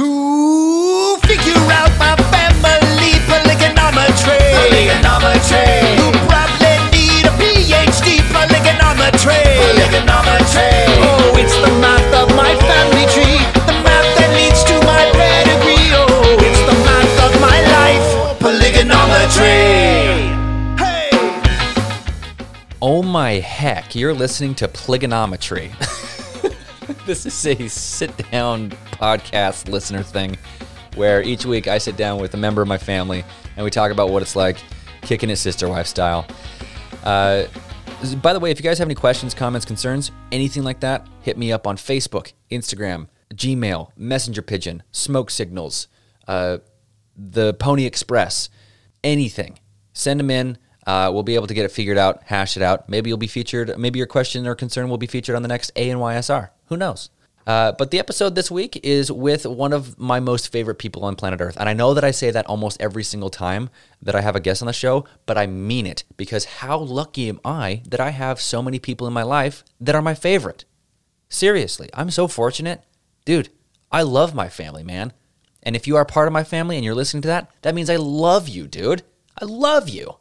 To figure out my family polygonometry. Polygonometry. You probably need a PhD polygonometry. Polygonometry. Oh, it's the math of my family tree. The math that leads to my pedigree. Oh, it's the math of my life. Polygonometry. Hey. Oh my heck, you're listening to Pligonometry. this is a sit down podcast listener thing where each week I sit down with a member of my family and we talk about what it's like kicking it sister wife style. Uh, by the way, if you guys have any questions, comments, concerns, anything like that, hit me up on Facebook, Instagram, Gmail, Messenger Pigeon, Smoke Signals, uh, the Pony Express, anything. Send them in. Uh, we'll be able to get it figured out, hash it out. Maybe you'll be featured. Maybe your question or concern will be featured on the next ANYSR. Who knows? Uh, but the episode this week is with one of my most favorite people on planet Earth. And I know that I say that almost every single time that I have a guest on the show, but I mean it because how lucky am I that I have so many people in my life that are my favorite? Seriously, I'm so fortunate. Dude, I love my family, man. And if you are part of my family and you're listening to that, that means I love you, dude. I love you.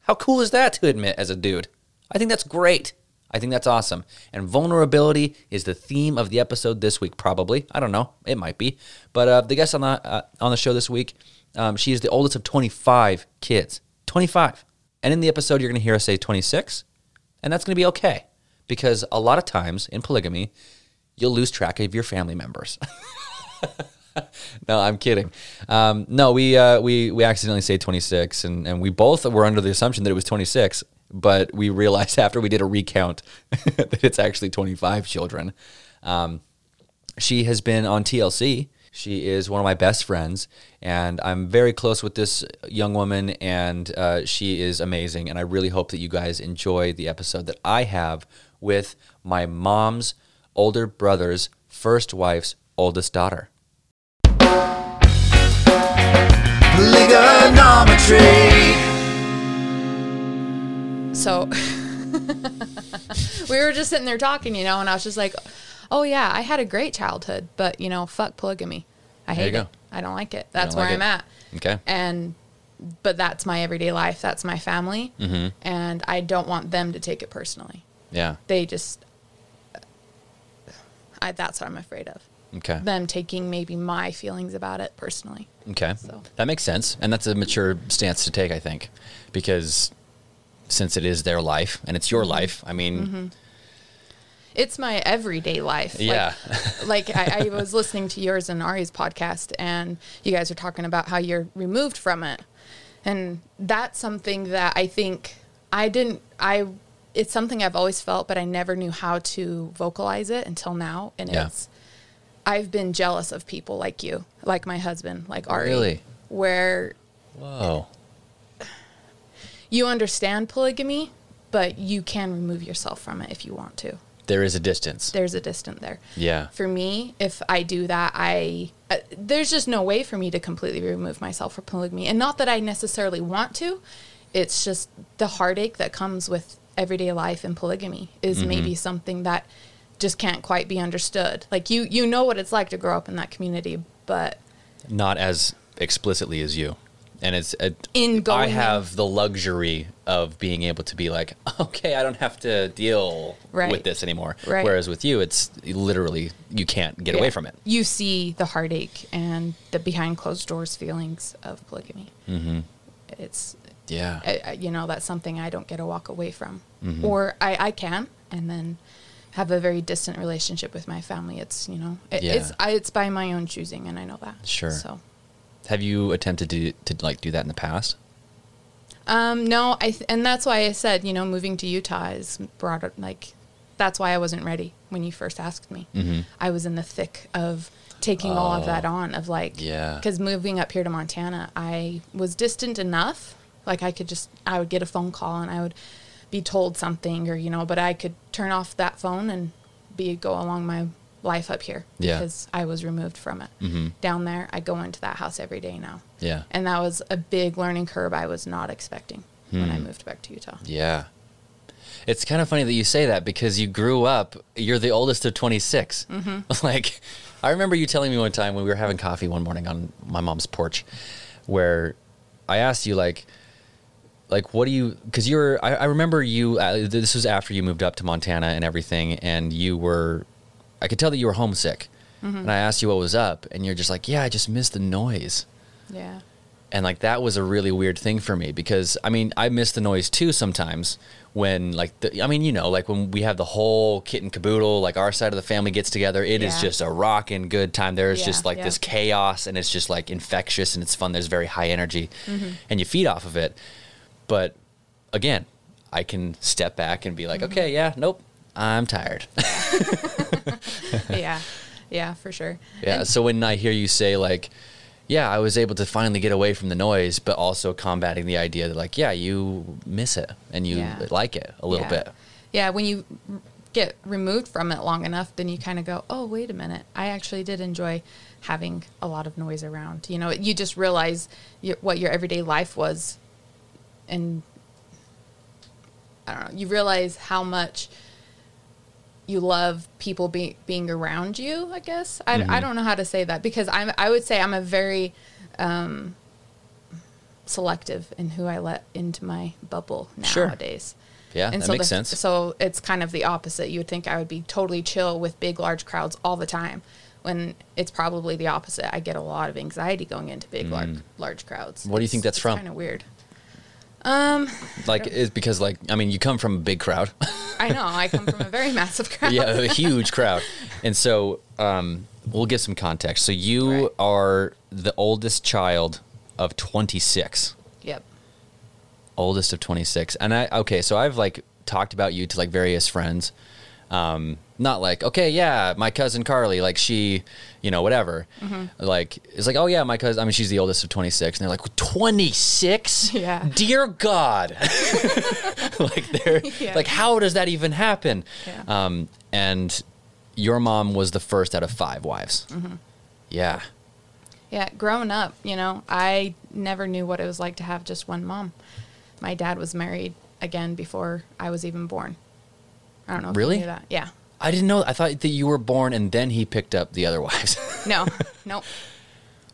How cool is that to admit as a dude? I think that's great. I think that's awesome. And vulnerability is the theme of the episode this week, probably. I don't know. It might be. But uh, the guest on the, uh, on the show this week, um, she is the oldest of 25 kids. 25. And in the episode, you're going to hear us say 26. And that's going to be okay. Because a lot of times in polygamy, you'll lose track of your family members. no, I'm kidding. Um, no, we uh, we we accidentally say 26, and and we both were under the assumption that it was 26, but we realized after we did a recount that it's actually 25 children. Um, she has been on TLC. She is one of my best friends, and I'm very close with this young woman, and uh, she is amazing. And I really hope that you guys enjoy the episode that I have with my mom's older brother's first wife's oldest daughter. Polygonometry. So we were just sitting there talking, you know, and I was just like, "Oh yeah, I had a great childhood, but you know, fuck polygamy. I hate it. I don't like it. That's where like I'm it. at." Okay. And but that's my everyday life. That's my family, Mm-hmm. and I don't want them to take it personally. Yeah. They just, I that's what I'm afraid of. Okay. Them taking maybe my feelings about it personally. Okay. So- That makes sense. And that's a mature stance to take, I think, because since it is their life and it's Mm-hmm. your life, I mean, It's my everyday life. Like- Yeah. Like, I, I was listening to yours and Ari's podcast, and you guys are talking about how you're removed from it. And that's something that I think I didn't, I, it's something I've always felt, but I never knew how to vocalize it until now. And Yeah. it's, I've been jealous of people like you, like my husband, like Ari. Really? Where whoa. You understand polygamy, but you can remove yourself from it if you want to. There is a distance. There's a distance there. Yeah. For me, if I do that, I uh, there's just no way for me to completely remove myself from polygamy, and not that I necessarily want to. It's just the heartache that comes with everyday life and polygamy is Mm-hmm. maybe something that just can't quite be understood. Like you, you know what it's like to grow up in that community, but Not as explicitly as you. And it's, a, In I have the luxury of being able to be like, okay, I don't have to deal Right. with this anymore. Right. Whereas with you, it's literally, you can't get away from it. You see the heartache and the behind closed doors feelings of polygamy. Mm-hmm. It's Yeah. I, I- you know that's something I don't get to walk away from, Mm-hmm. or I, I can, and then have a very distant relationship with my family. It's you know it, it's I, it's by my own choosing, and I know that. Sure. So Have you attempted to, to like do that in the past? um, no, I th- and that's why I said you know moving to Utah is brought up like that's why I wasn't ready when you first asked me. Mm-hmm. I was in the thick of taking all of that on of like Oh. Yeah. because moving up here to Montana, I was distant enough. Like I could just, I would get a phone call and I would be told something or, you know, but I could turn off that phone and be, go along my life up here Yeah. because I was removed from it. Mhm. Down there, I go into that house every day now. Yeah. And that was a big learning curve I was not expecting when Hmm. I moved back to Utah. Yeah. It's kind of funny that you say that because you grew up. You're the oldest of 26. Mm-hmm. Like, I remember you telling me one time when we were having coffee one morning on my mom's porch, where I asked you like, like what do you? Because you were. I, I remember you. Uh, this was after you moved up to Montana and everything, and you were. I could tell that you were homesick, Mm-hmm. and I asked you what was up, and you're just like, yeah, I just miss the noise Yeah. and like that was a really weird thing for me because I mean I miss the noise too sometimes when like the I mean you know like when we have the whole kit and caboodle like our side of the family gets together it is Yeah. just a rocking good time there's Yeah, just like yeah. this chaos and it's just like infectious and it's fun there's very high energy Mm-hmm. and you feed off of it but again I can step back and be like Mm-hmm. okay yeah nope I'm tired yeah. Yeah, for sure. Yeah. And- so when I hear you say like, yeah, I was able to finally get away from the noise, but also combating the idea that like, yeah, you miss it and you Yeah. like it a little yeah. bit. Yeah, when you get removed from it long enough, then you kind of go, "Oh, wait a minute. I actually did enjoy having a lot of noise around." You know, you just realize your, what your everyday life was, and I don't know. You realize how much you love people be, being around you. I guess I, Mm-hmm. I don't know how to say that because I'm I would say I'm a very um, selective in who I let into my bubble Sure. nowadays. Yeah, And that so makes the- sense. So it's kind of the opposite. You would think I would be totally chill with big, large crowds all the time, when it's probably the opposite. I get a lot of anxiety going into big, large, large crowds. Mm. What do you think that's from? Kind of weird. Like it's because like I mean you come from a big crowd, I know. I come from a very massive crowd. yeah, a huge crowd, and so um, we'll give some context. So you Right. are the oldest child of twenty six. Yep. oldest of 26 and i okay so i've like talked about you to like various friends um not like okay yeah my cousin carly like she you know whatever like it's like oh yeah my cousin i mean she's the oldest of 26 and they're like 26 Yeah. dear god like they're Yeah. like how does that even happen Yeah. um and your mom was the first out of five wives yeah Yeah, growing up, you know, I never knew what it was like to have just one mom. My dad was married again before I was even born. I don't know if Really? you knew that. Yeah. I didn't know i thought that you were born and then he picked up the other wives No. nope.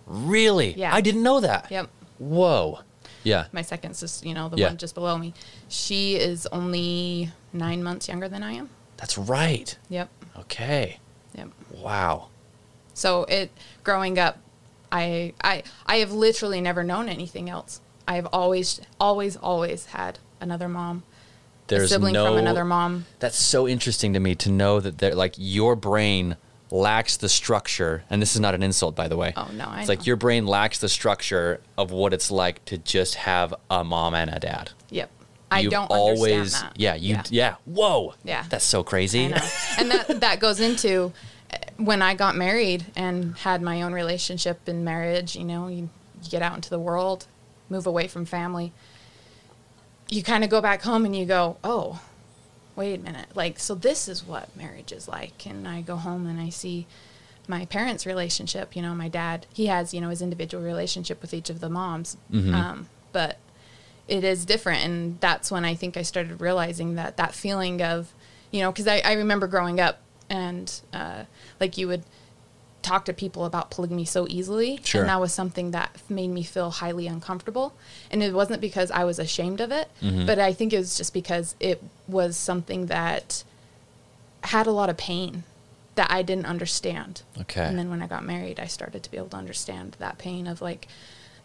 Really? Yeah. I didn't know that. Yep. Whoa. Yeah. My second sister, you know, the Yeah. one just below me. She is only nine months younger than I am. That's right. Yep. Okay. Yep. Wow. So it growing up, I I I have literally never known anything else. I have always always always had another mom, There's a sibling no from another mom. That's so interesting to me to know that they're like your brain lacks the structure and this is not an insult by the way. Oh, no, I It's know. like your brain lacks the structure of what it's like to just have a mom and a dad. Yep. I You've don't always understand that. Yeah, you yeah. Whoa. Yeah. That's so crazy. And that that goes into uh, when I got married and had my own relationship in marriage. You know, you, you get out into the world, move away from family. You kind of go back home and you go, oh, wait a minute. Like, so this is what marriage is like. And I go home and I see my parents' relationship. You know, my dad, he has, you know, his individual relationship with each of the moms. Um, but it is different. And that's when I think I started realizing that that feeling of, you know, because I, I remember growing up and uh, like you would talk to people about polygamy so easily. Sure. And that was something that made me feel highly uncomfortable. And it wasn't because I was ashamed of it, Mm-hmm. but I think it was just because it was something that had a lot of pain that I didn't understand. Okay. And then when I got married, I started to be able to understand that pain of like,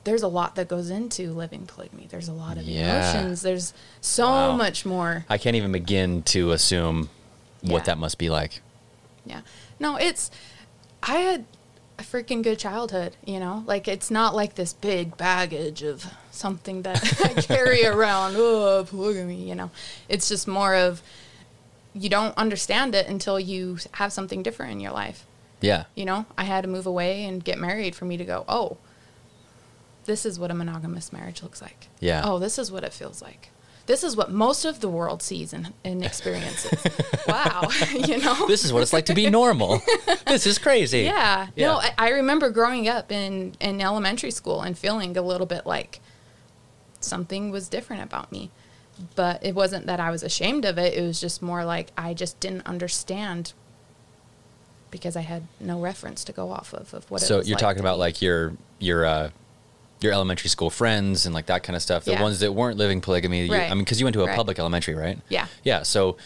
there's a lot that goes into living polygamy. There's a lot of Yeah. emotions. There's so Wow. much more. I can't even begin to assume what Yeah. that must be like. Yeah. No, it's I had a freaking good childhood, you know? Like it's not like this big baggage of something that I carry around, oh, polygamy, you know. It's just more of you don't understand it until you have something different in your life. Yeah. You know, I had to move away and get married for me to go, "Oh, this is what a monogamous marriage looks like." Yeah. Oh, this is what it feels like. This is what most of the world sees and, and experiences. wow. you know? This is what it's like to be normal. this is crazy. Yeah. Yeah. No, I, I remember growing up in, in elementary school and feeling a little bit like something was different about me. but it wasn't that I was ashamed of it. It was just more like I just didn't understand because I had no reference to go off of of what. it So you're like talking about like your your uh, your elementary school friends and like that kind of stuff. The Yeah. ones that weren't living polygamy. you- Right. I mean, because you went to a Right. public elementary, right? Yeah. Yeah. So,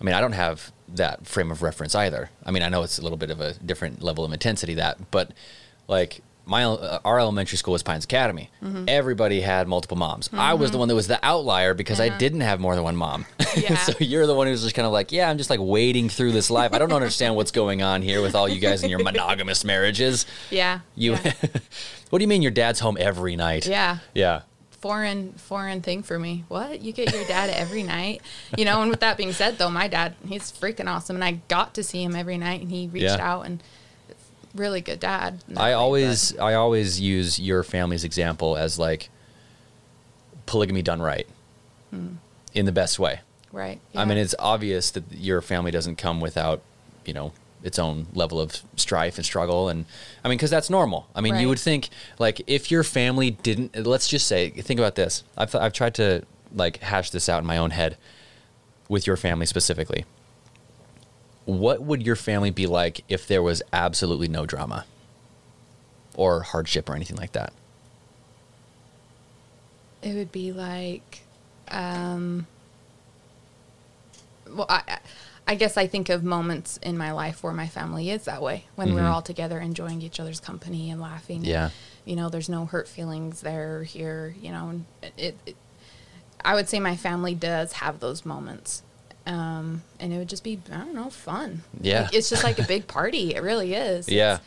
I mean, I don't have that frame of reference either. I mean, I know it's a little bit of a different level of intensity that, but like my uh, our elementary school was Pines Academy. Mm-hmm. Everybody had multiple moms. I was the one that was the outlier because I didn't have more than one mom. Yeah. so you're the one who's just kind of like, yeah, I'm just like wading through this life. I don't understand what's going on here with all you guys and your monogamous marriages. yeah, You, yeah. what do you mean your dad's home every night? yeah. Yeah. foreign foreign thing for me. What? You get your dad every night? You know, and with that being said though, my dad, he's freaking awesome and I got to see him every night and he reached Yeah. out and really good dad. in that I way, always I always use your family's example as like polygamy done right. Hmm. In the best way. but- right. I mean, it's obvious that your family doesn't come without, you know, its own level of strife and struggle and I mean cuz that's normal. I mean, you would think like if your family didn't let's just say think about this. I've I've tried to like hash this out in my own head with your family specifically. What would your family be like if there was absolutely no drama or hardship or anything like that? it would be like um well I I- guess I think of moments in my life where my family is that way when we're Mhm. all together enjoying each other's company and laughing. Yeah. you know, there's no hurt feelings there here. You know, and it, it. I would say my family does have those moments, um, and it would just be I don't know fun. Yeah. Like, it's just like a big party. It really is. Yeah. It's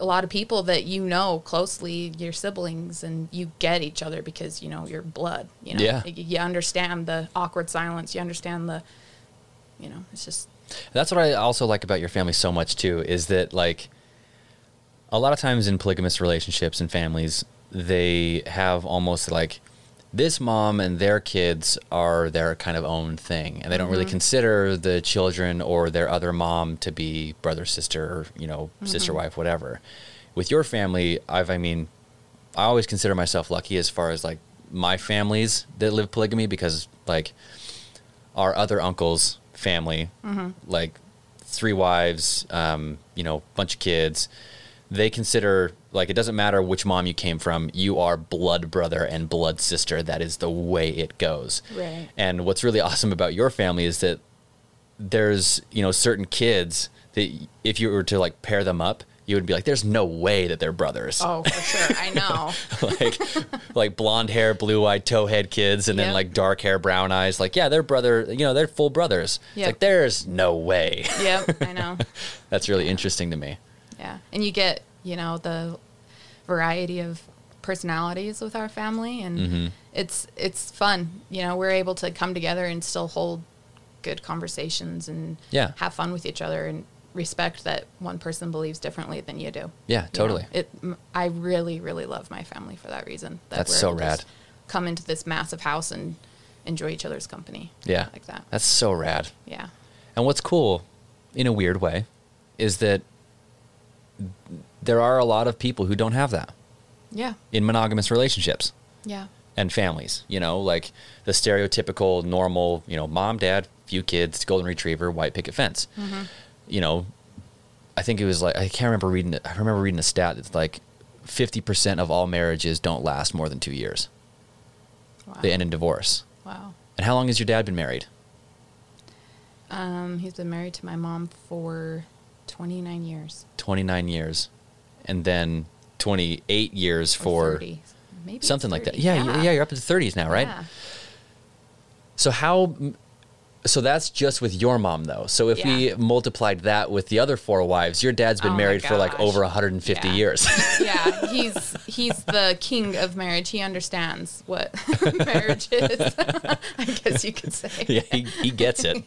a lot of people that you know closely, your siblings, and you get each other because you know your blood. You know, Yeah. you, you understand the awkward silence. You understand the, you know, it's just That's what I also like about your family so much too is that like a lot of times in polygamous relationships and families they have almost like this mom and their kids are their kind of own thing and they don't really mm-hmm. consider the children or their other mom to be brother sister you know mm-hmm. sister wife whatever. With your family i've i mean i always consider myself lucky as far as like my families that live polygamy because like our other uncle's family, mm-hmm. like three wives, um, you know, bunch of kids, they consider like it doesn't matter which mom you came from, you are blood brother and blood sister. That is the way it goes. Right. And what's really awesome about your family is that there's you know certain kids that if you were to like pair them up, you would be like, there's no way that they're brothers oh for sure. I know. like like blonde hair, blue eyed, towhead kids, and then like dark hair, brown eyes. Like, yeah, they're brother. You know, they're full brothers. It's Yep. like there's no way. yep, I know. That's really interesting to me. Yeah, and you get you know the variety of personalities with our family, and Mm-hmm. it's it's fun. You know, we're able to come together and still hold good conversations and Yeah. have fun with each other and respect that one person believes differently than you do. Yeah, You know, totally. it I really really love my family for that reason. That That's so rad. Come into this massive house and enjoy each other's company. Yeah, like that. That's so rad. Yeah. And what's cool, in a weird way, is that there are a lot of people who don't have that Yeah. in monogamous relationships. Yeah. and families. You know, like the stereotypical normal, you know, mom, dad, few kids, golden retriever, white picket fence. You know, I think it was like I can't remember reading it. I remember reading a stat that's like fifty percent of all marriages don't last more than two years. Wow. They end in divorce. Wow. And how long has your dad been married? Um, he's been married to my mom for 29 years. Twenty nine years, and then twenty eight years or for 30. Maybe something like that. Yeah, yeah, yeah, you're up to the thirties now, right? Yeah. So how? So that's just with your mom, though. So if we multiplied that with the other four wives, your dad's been Oh married for like over 150 Yeah. years. yeah, he's he's the king of marriage. He understands what marriage is. I guess you could say. yeah, he, he gets it.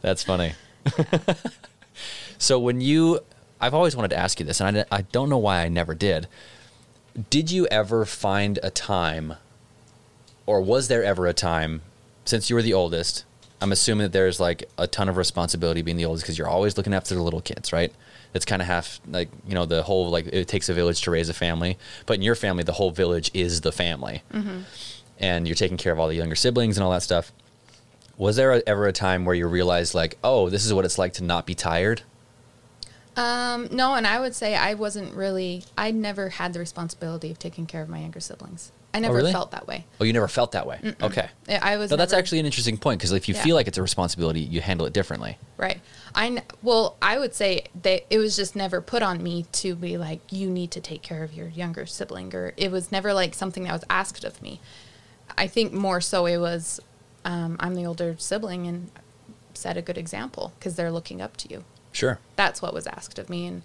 That's funny. So when you, I've always wanted to ask you this, and I, I don't know why I never did. Did you ever find a time, or was there ever a time, since you were the oldest? I'm assuming that there's like a ton of responsibility being the oldest because you're always looking after the little kids, right? It's kind of half like you know the whole like it takes a village to raise a family, but in your family the whole village is the family. Mm-hmm. and you're taking care of all the younger siblings and all that stuff. Was there ever a time where you realized like, oh, this is what it's like to not be tired? Um, no, and I would say I wasn't really. I never had the responsibility of taking care of my younger siblings. I never really? felt that way. Oh, you never felt that way. Okay. I was. So that's actually an interesting point because if you Yeah. feel like it's a responsibility, you handle it differently. Right. I well, I would say that it was just never put on me to be like you need to take care of your younger sibling, or it was never like something that was asked of me. I think more so it was um, I'm the older sibling and set a good example because they're looking up to you. Sure. That's what was asked of me, and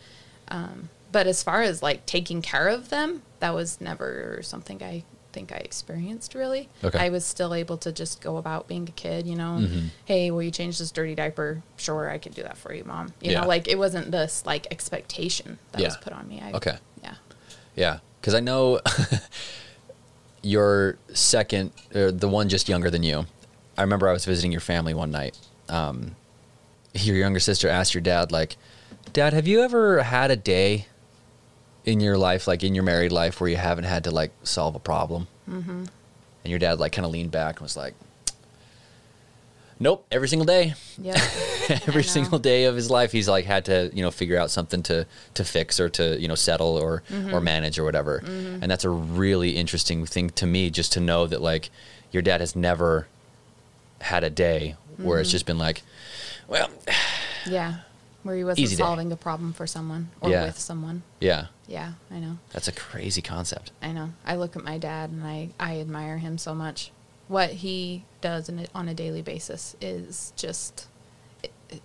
um, but as far as like taking care of them, that was never something I think I experienced really. Okay. I was still able to just go about being a kid, you know. Mhm. Hey, will you change this dirty diaper? Sure, I can do that for you, mom. You Yeah. know, like it wasn't this like expectation that was put on me. I, Okay. Yeah. Yeah, because I know your second, or the one just younger than you. I remember I was visiting your family one night. Um, your younger sister asked your dad, like, "Dad, have you ever had a day in your life, like in your married life, where you haven't had to like solve a problem?" Mm-hmm. And your dad like kind of leaned back and was like, "Nope, every single day." Yeah. every single day of his life he's like had to you know figure out something to to fix or to you know settle or Mm-hmm. or manage or whatever and that's a really interesting thing to me just to know that like your dad has never had a day where Mm-hmm. it's just been like well yeah. Where he wasn't Easy day. solving a problem for someone or Yeah. with someone. yeah Yeah, I know. that's a crazy concept I know. I look at my dad and I, I admire him so much. What he does in on a daily basis is just eh, eh,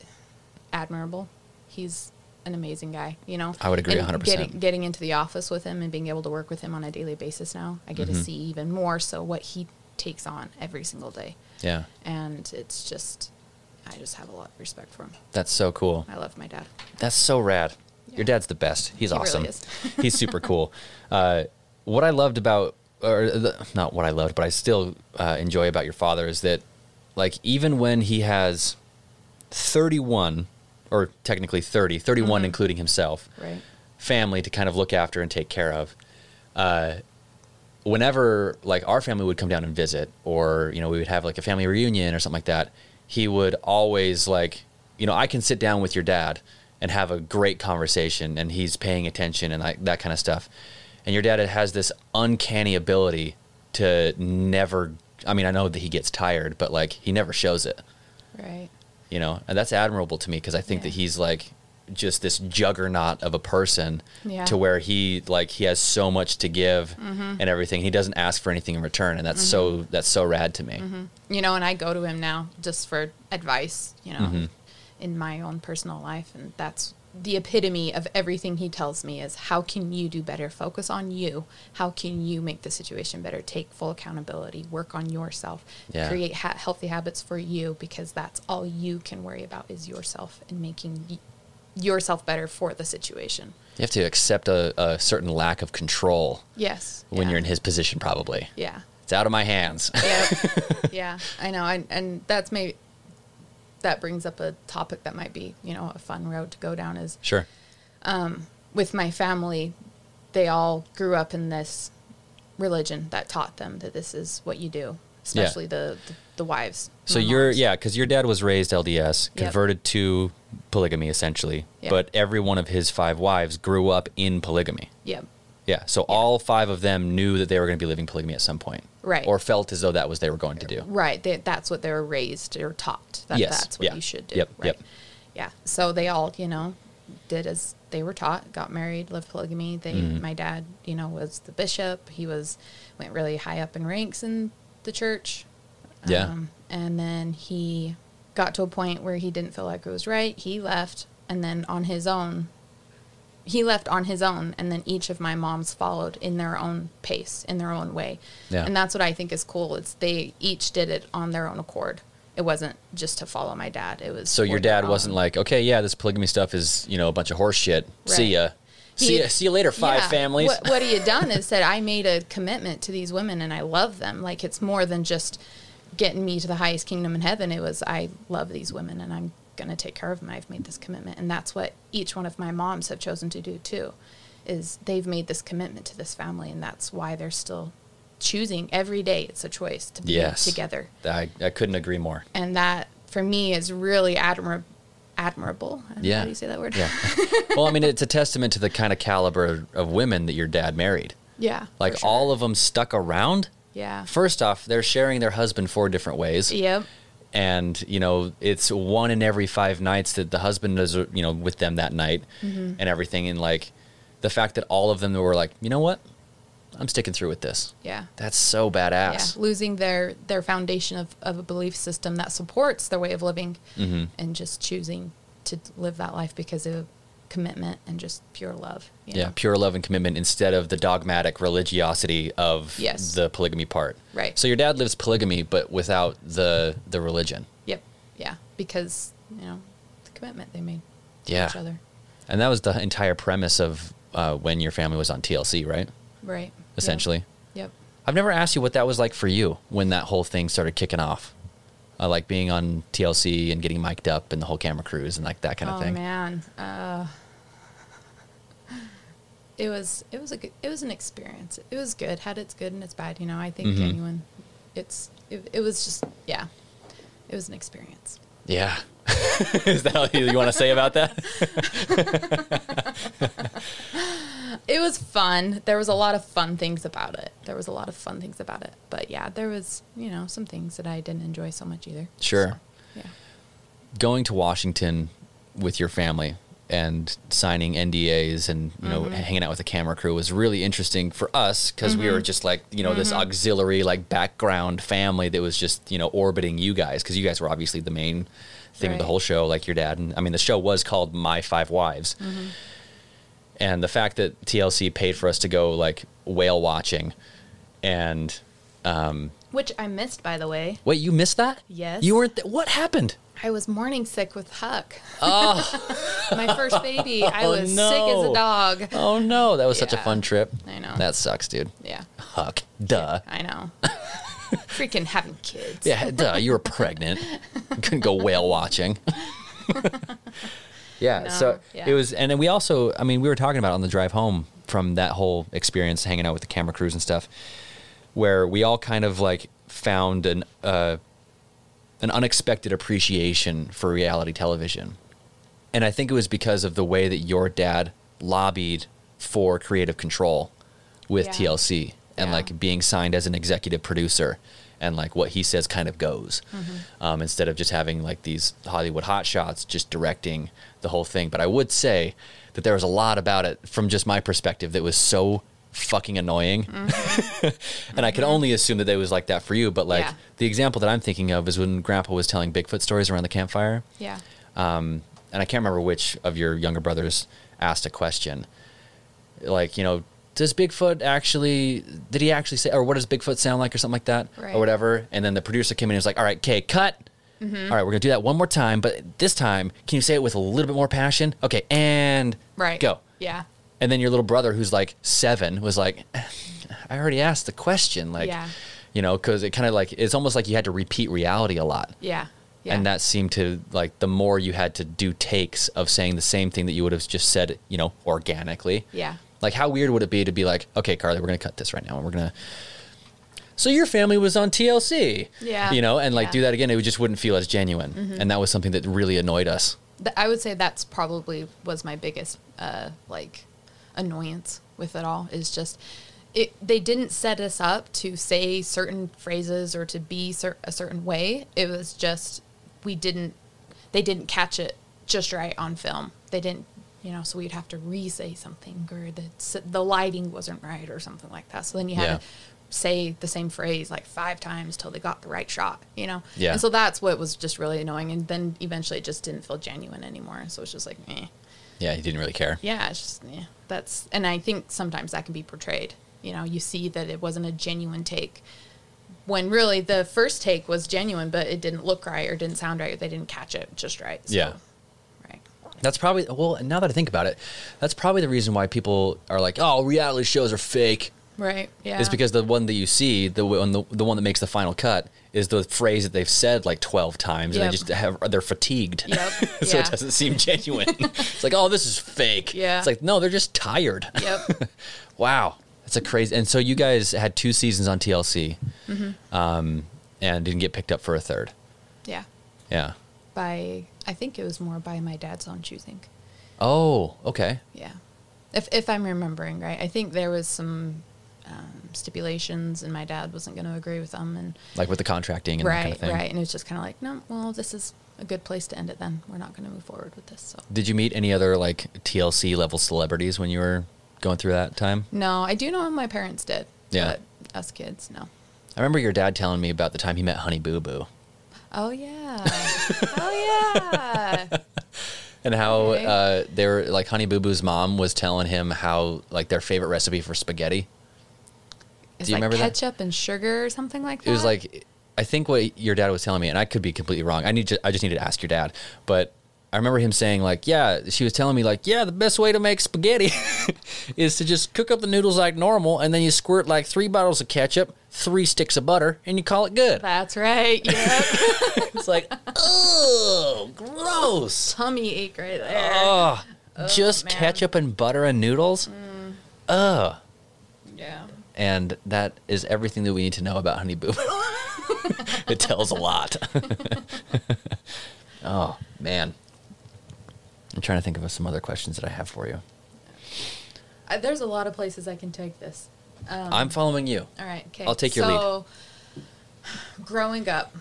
admirable. He's an amazing guy, you know. I would agree And 100%. Getting, getting into the office with him and being able to work with him on a daily basis now, I get to see even more so what he takes on every single day. yeah And it's just, I just have a lot of respect for him. that's so cool I love my dad. That's so rad. Yeah. Your dad's the best. He's He really awesome. is. He's super cool. Uh, what I loved about, or the, not what I loved, but I still uh, enjoy about your father is that, like, even when he has 31, or technically 30, 31 Mhm. including himself, Right. family to kind of look after and take care of. Uh, whenever like our family would come down and visit, or you know we would have like a family reunion or something like that, he would always like, you know, I can sit down with your dad and have a great conversation, and he's paying attention and like that kind of stuff. And your dad has this uncanny ability to never. I mean, I know that he gets tired, but like he never shows it Right. you know and that's admirable to me because i think Yeah. that he's like just this juggernaut of a person Yeah. to where he like he has so much to give Mhm. and everything he doesn't ask for anything in return and that's so that's so rad to me hmm You know, and I go to him now just for advice, you know, Mhm. in my own personal life. And that's the epitome of everything he tells me is how can you do better? Focus on you. How can you make the situation better? Take full accountability. Work on yourself. Yeah. Create ha- healthy habits for you because that's all you can worry about is yourself and making yourself better for the situation. you have to accept a, a certain lack of control Yes. when yeah. you're in his position probably Yeah. it's out of my hands yeah, yeah, I know, and and that's maybe that brings up a topic that might be you know a fun road to go down is sure um, with my family, they all grew up in this religion that taught them that this is what you do, especially the, the the wives. so you're yeah because your dad was raised lds Yep. converted to polygamy essentially Yep. but every one of his five wives grew up in polygamy Yep. Yeah. So all five of them knew that they were going to be living polygamy at some point. Right. Or felt as though that was they were going to do. Right. They, that's what they were raised or taught. That Yes, that's what yeah, you should do. yep, right. yep. Yeah. So they all, you know, did as they were taught, got married, lived polygamy. They Mhm. my dad, you know, was the bishop. He was went really high up in ranks in the church. Um, Yeah. and then he got to a point where he didn't feel like it was right. He left and then on his own he left on his own and then each of my moms followed in their own pace in their own way Yeah. and that's what i think is cool it's they each did it on their own accord it wasn't just to follow my dad it was So your dad wasn't like, okay, yeah, this polygamy stuff is you know a bunch of horse shit. See Right. ya. See He- ya. See you later, five Yeah. families. What, what he had done is said, I made a commitment to these women and I love them. Like it's more than just getting me to the highest kingdom in heaven. It was, I love these women and I'm going to take care of them. I've made this commitment. And that's what each one of my moms have chosen to do too, is they've made this commitment to this family. And that's why they're still choosing every day. It's a choice to be Yes. together, I, I couldn't agree more. and that for me is really admirable. Admirable. Yeah. How do you say that word? Yeah. well, I mean, it's a testament to the kind of caliber of women that your dad married. yeah. Like sure. all of them stuck around. Yeah. First off, they're sharing their husband four different ways. Yep. and you know it's one in every five nights that the husband is you know with them that night Mm-hmm. and everything and like the fact that all of them were like you know what i'm sticking through with this Yeah. that's so Yeah. badass Losing their their foundation of, of a belief system that supports their way of living, Mhm. and just choosing to live that life because of commitment and just pure love. yeah know? pure love and commitment instead of the dogmatic religiosity of Yes. the polygamy part Right. so your dad lives polygamy but without the the religion Yep. Yeah. Because you know the commitment they made yeah to each other. and that was the entire premise of uh, when your family was on tlc right Right. essentially Yep. I've never asked you what that was like for you when that whole thing started kicking off. Uh, like being on TLC and getting mic'd up and the whole camera crews and like that kind of oh thing. Oh man. Uh, it was it was a good, it was an experience. It was good. Had its good and its bad. You know. I think Mhm. genuine. It's it, it was just yeah. It was an experience. Yeah. Is that all you, you want to say about that? It was fun. There was a lot of fun things about it. There was a lot of fun things about it. But yeah, there was you know some things that I didn't enjoy so much either. Sure. So, yeah. Going to Washington with your family and signing NDAs and you know Mm-hmm. hanging out with the camera crew was really interesting for us because we were Mm-hmm. just like you know this auxiliary like background family that was just you know orbiting you guys because you guys were obviously the main thing of the whole show like your dad and I mean the show was called My Five Wives Mm-hmm. and the fact that TLC paid for us to go like whale watching and um Which I missed, by the way. wait you missed that Yes. you weren't th- what happened I was morning sick with Huck. oh My first baby. I Oh, was sick as a dog. oh no that was such a fun trip I know. that sucks dude yeah. Huck duh I know. Freaking having kids. yeah duh you were pregnant couldn't go whale watching yeah No, so yeah. it was and then we also I mean we were talking about on the drive home from that whole experience hanging out with the camera crews and stuff where we all kind of like found an uh, an unexpected appreciation for reality television. And I think it was because of the way that your dad lobbied for creative control with Yeah. TLC and Yeah. like being signed as an executive producer and like what he says kind of goes Mm-hmm. um, instead of just having like these Hollywood hotshots just directing the whole thing. But I would say that there was a lot about it from just my perspective that was so fucking annoying. and I can only assume that it was like that for you. But like Mm-hmm. Yeah. the example that I'm thinking of is when Grandpa was telling Bigfoot stories around the campfire. Yeah. Um, and I can't remember which of your younger brothers asked a question. Like, you know, does Bigfoot actually, did he actually say, or what does Bigfoot sound like or something like that? Right. Or whatever. And then the producer came in and was like, all right, okay, cut. Mm-hmm. All right, we're going to do that one more time. But this time, can you say it with a little bit more passion? Okay, and Right. go. Yeah. And then your little brother, who's like seven, was like, I already asked the question. Like, Yeah. you know, because it kind of like, it's almost like you had to repeat reality a lot. Yeah. Yeah. And that seemed to like the more you had to do takes of saying the same thing that you would have just said, you know, organically. Yeah. Like, how weird would it be to be like, okay, Carly, we're going to cut this right now and we're going to. So your family was on TLC. Yeah. You know, and like Yeah. do that again, it just wouldn't feel as genuine. Mm-hmm. And that was something that really annoyed us. I would say that's probably was my biggest uh, like annoyance with it all is just it they didn't set us up to say certain phrases or to be cer- a certain way it was just we didn't they didn't catch it just right on film they didn't you know so we'd have to re-say something or the the lighting wasn't right or something like that so then you had Yeah. to say the same phrase like five times till they got the right shot you know Yeah. and so that's what was just really annoying and then eventually it just didn't feel genuine anymore so it's just like eh. Yeah, he didn't really care. yeah it's just yeah that's and i think sometimes that can be portrayed you know you see that it wasn't a genuine take when really the first take was genuine but it didn't look right or didn't sound right or they didn't catch it just right so, Yeah. right That's probably well. Now that I think about it, that's probably the reason why people are like, "Oh, reality shows are fake." right yeah Is because the one that you see, the one, the, the one that makes the final cut, is the phrase that they've said like twelve times, and they just have they're fatigued. Yep. so Yeah. it doesn't seem genuine. it's like, oh, this is fake. Yeah. It's like, no, they're just tired. yep wow, That's a crazy. And so you guys had two seasons on TLC, Mm-hmm. um, and didn't get picked up for a third. Yeah. Yeah. By I think it was more by my dad's own choosing. Oh, okay. Yeah. If if I'm remembering right, I think there was some um, stipulations, and my dad wasn't going to agree with them, and Like with the contracting and right, kind of thing. right, and it was just kind of like, no, well, this is a good place to end it. Then we're not going to move forward with this. So Did you meet any other like TLC level celebrities when you were going through that time? no, I do know my parents did. Yeah. But us kids, no. I remember your dad telling me about the time he met Honey Boo Boo Oh yeah. oh yeah. and how Okay. uh, they were like Honey Boo Boo's mom was telling him how like their favorite recipe for spaghetti. It's Do you like remember that? ketchup and sugar or something like that. It was like I think what your dad was telling me, and I could be completely wrong. I need to, I just needed to ask your dad, but I remember him saying like, yeah, she was telling me like, yeah, the best way to make spaghetti is to just cook up the noodles like normal, and then you squirt like three bottles of ketchup, three sticks of butter, and you call it good. That's right. Yeah. It's like, oh, gross. Tummy ache right there. Oh, just man. ketchup and butter and noodles. Mm. Ugh. And that is everything that we need to know about Honey Boo. Boo. it tells a lot. oh man, I'm trying to think of some other questions that I have for you. Uh, there's a lot of places I can take this. Um, I'm following you. All right. Okay. I'll take your lead. so, growing up,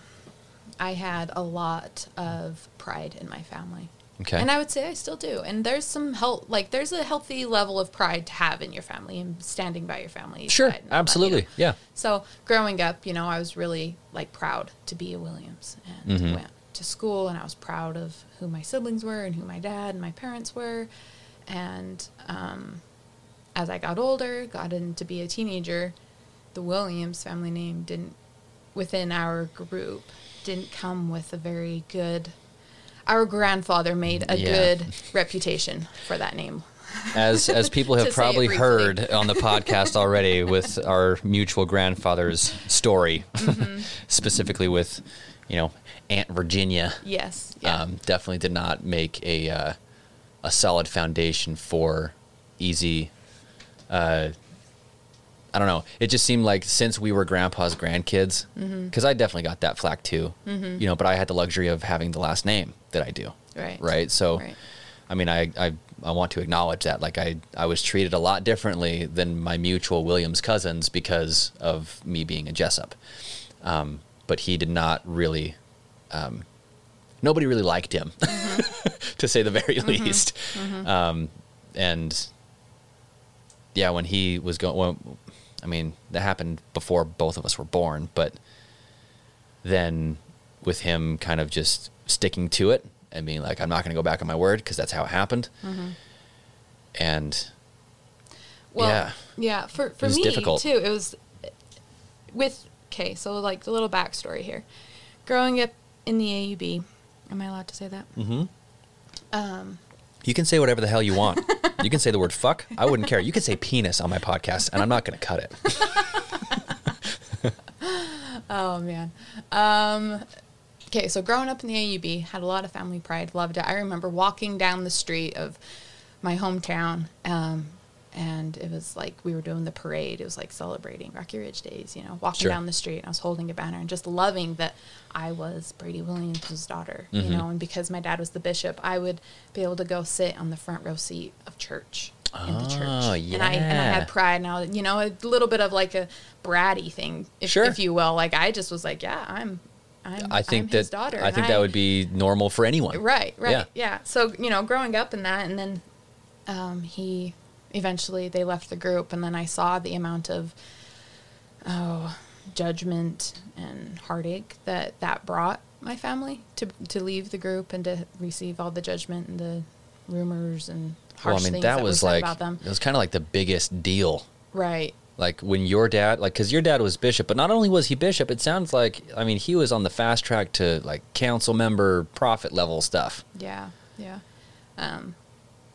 I had a lot of pride in my family. Okay. And I would say I still do. And there's some help, like there's a healthy level of pride to have in your family and standing by your family. Sure, side and all that, you absolutely, know. yeah. So growing up, you know, I was really like proud to be a Williams and Mhm. went to school and I was proud of who my siblings were and who my dad and my parents were. And um, as I got older, got into be a teenager, the Williams family name didn't within our group didn't come with a very good our grandfather made a Yeah. good reputation for that name. As as people have probably heard on the podcast already with our mutual grandfather's story, Mm-hmm. specifically with, you know, Aunt Virginia. Yes. Yeah. um, definitely did not make a uh, a solid foundation for easy. Uh, I don't know. It just seemed like since we were grandpa's grandkids, Mm-hmm. because I definitely got that flack too. You know, but I had the luxury of having the last name that I do. Right. Right. So, Right. I mean, I, I I want to acknowledge that. Like I I was treated a lot differently than my mutual Williams cousins because of me being a Jessup. Um, but he did not really. Um, nobody really liked him, to say the very least. Um, and yeah, when he was going, well, I mean, that happened before both of us were born, but then with him kind of just sticking to it and being like, I'm not going to go back on my word because that's how it happened. And Well, Yeah. yeah. For for me difficult. too, it was with okay. So like the little backstory here, growing up in the AUB. Am I allowed to say that? Mhm. Um, you can say whatever the hell you want. you can say the word fuck. I wouldn't care. You can say penis on my podcast, and I'm not going to cut it. oh man. Um, okay, so growing up in the AUB, had a lot of family pride. Loved it. I remember walking down the street of my hometown. Um, and it was like we were doing the parade. It was like celebrating Rocky Ridge Days, you know, walking Sure. down the street. And I was holding a banner and just loving that I was Brady Williams' daughter, Mhm. you know, and because my dad was the bishop, I would be able to go sit on the front row seat of church in the church. Oh, And I and I had pride and I was, you know, a little bit of like a bratty thing, if, Sure. if you will. Like I just was like, yeah, I'm, I'm, I think I'm that his daughter. I think that would be normal for anyone. Right, right. Yeah. Yeah. So, you know, growing up in that and then um, he eventually they left the group and then I saw the amount of oh, judgment and heartache that that brought my family to to leave the group and to receive all the judgment and the rumors and harsh Well, I mean, things that, that, was said like about them. it was kind of like the biggest deal. Right. Like when your dad, like, because your dad was bishop, but not only was he bishop, it sounds like, I mean, he was on the fast track to like council member, prophet level stuff. Yeah, yeah. Um,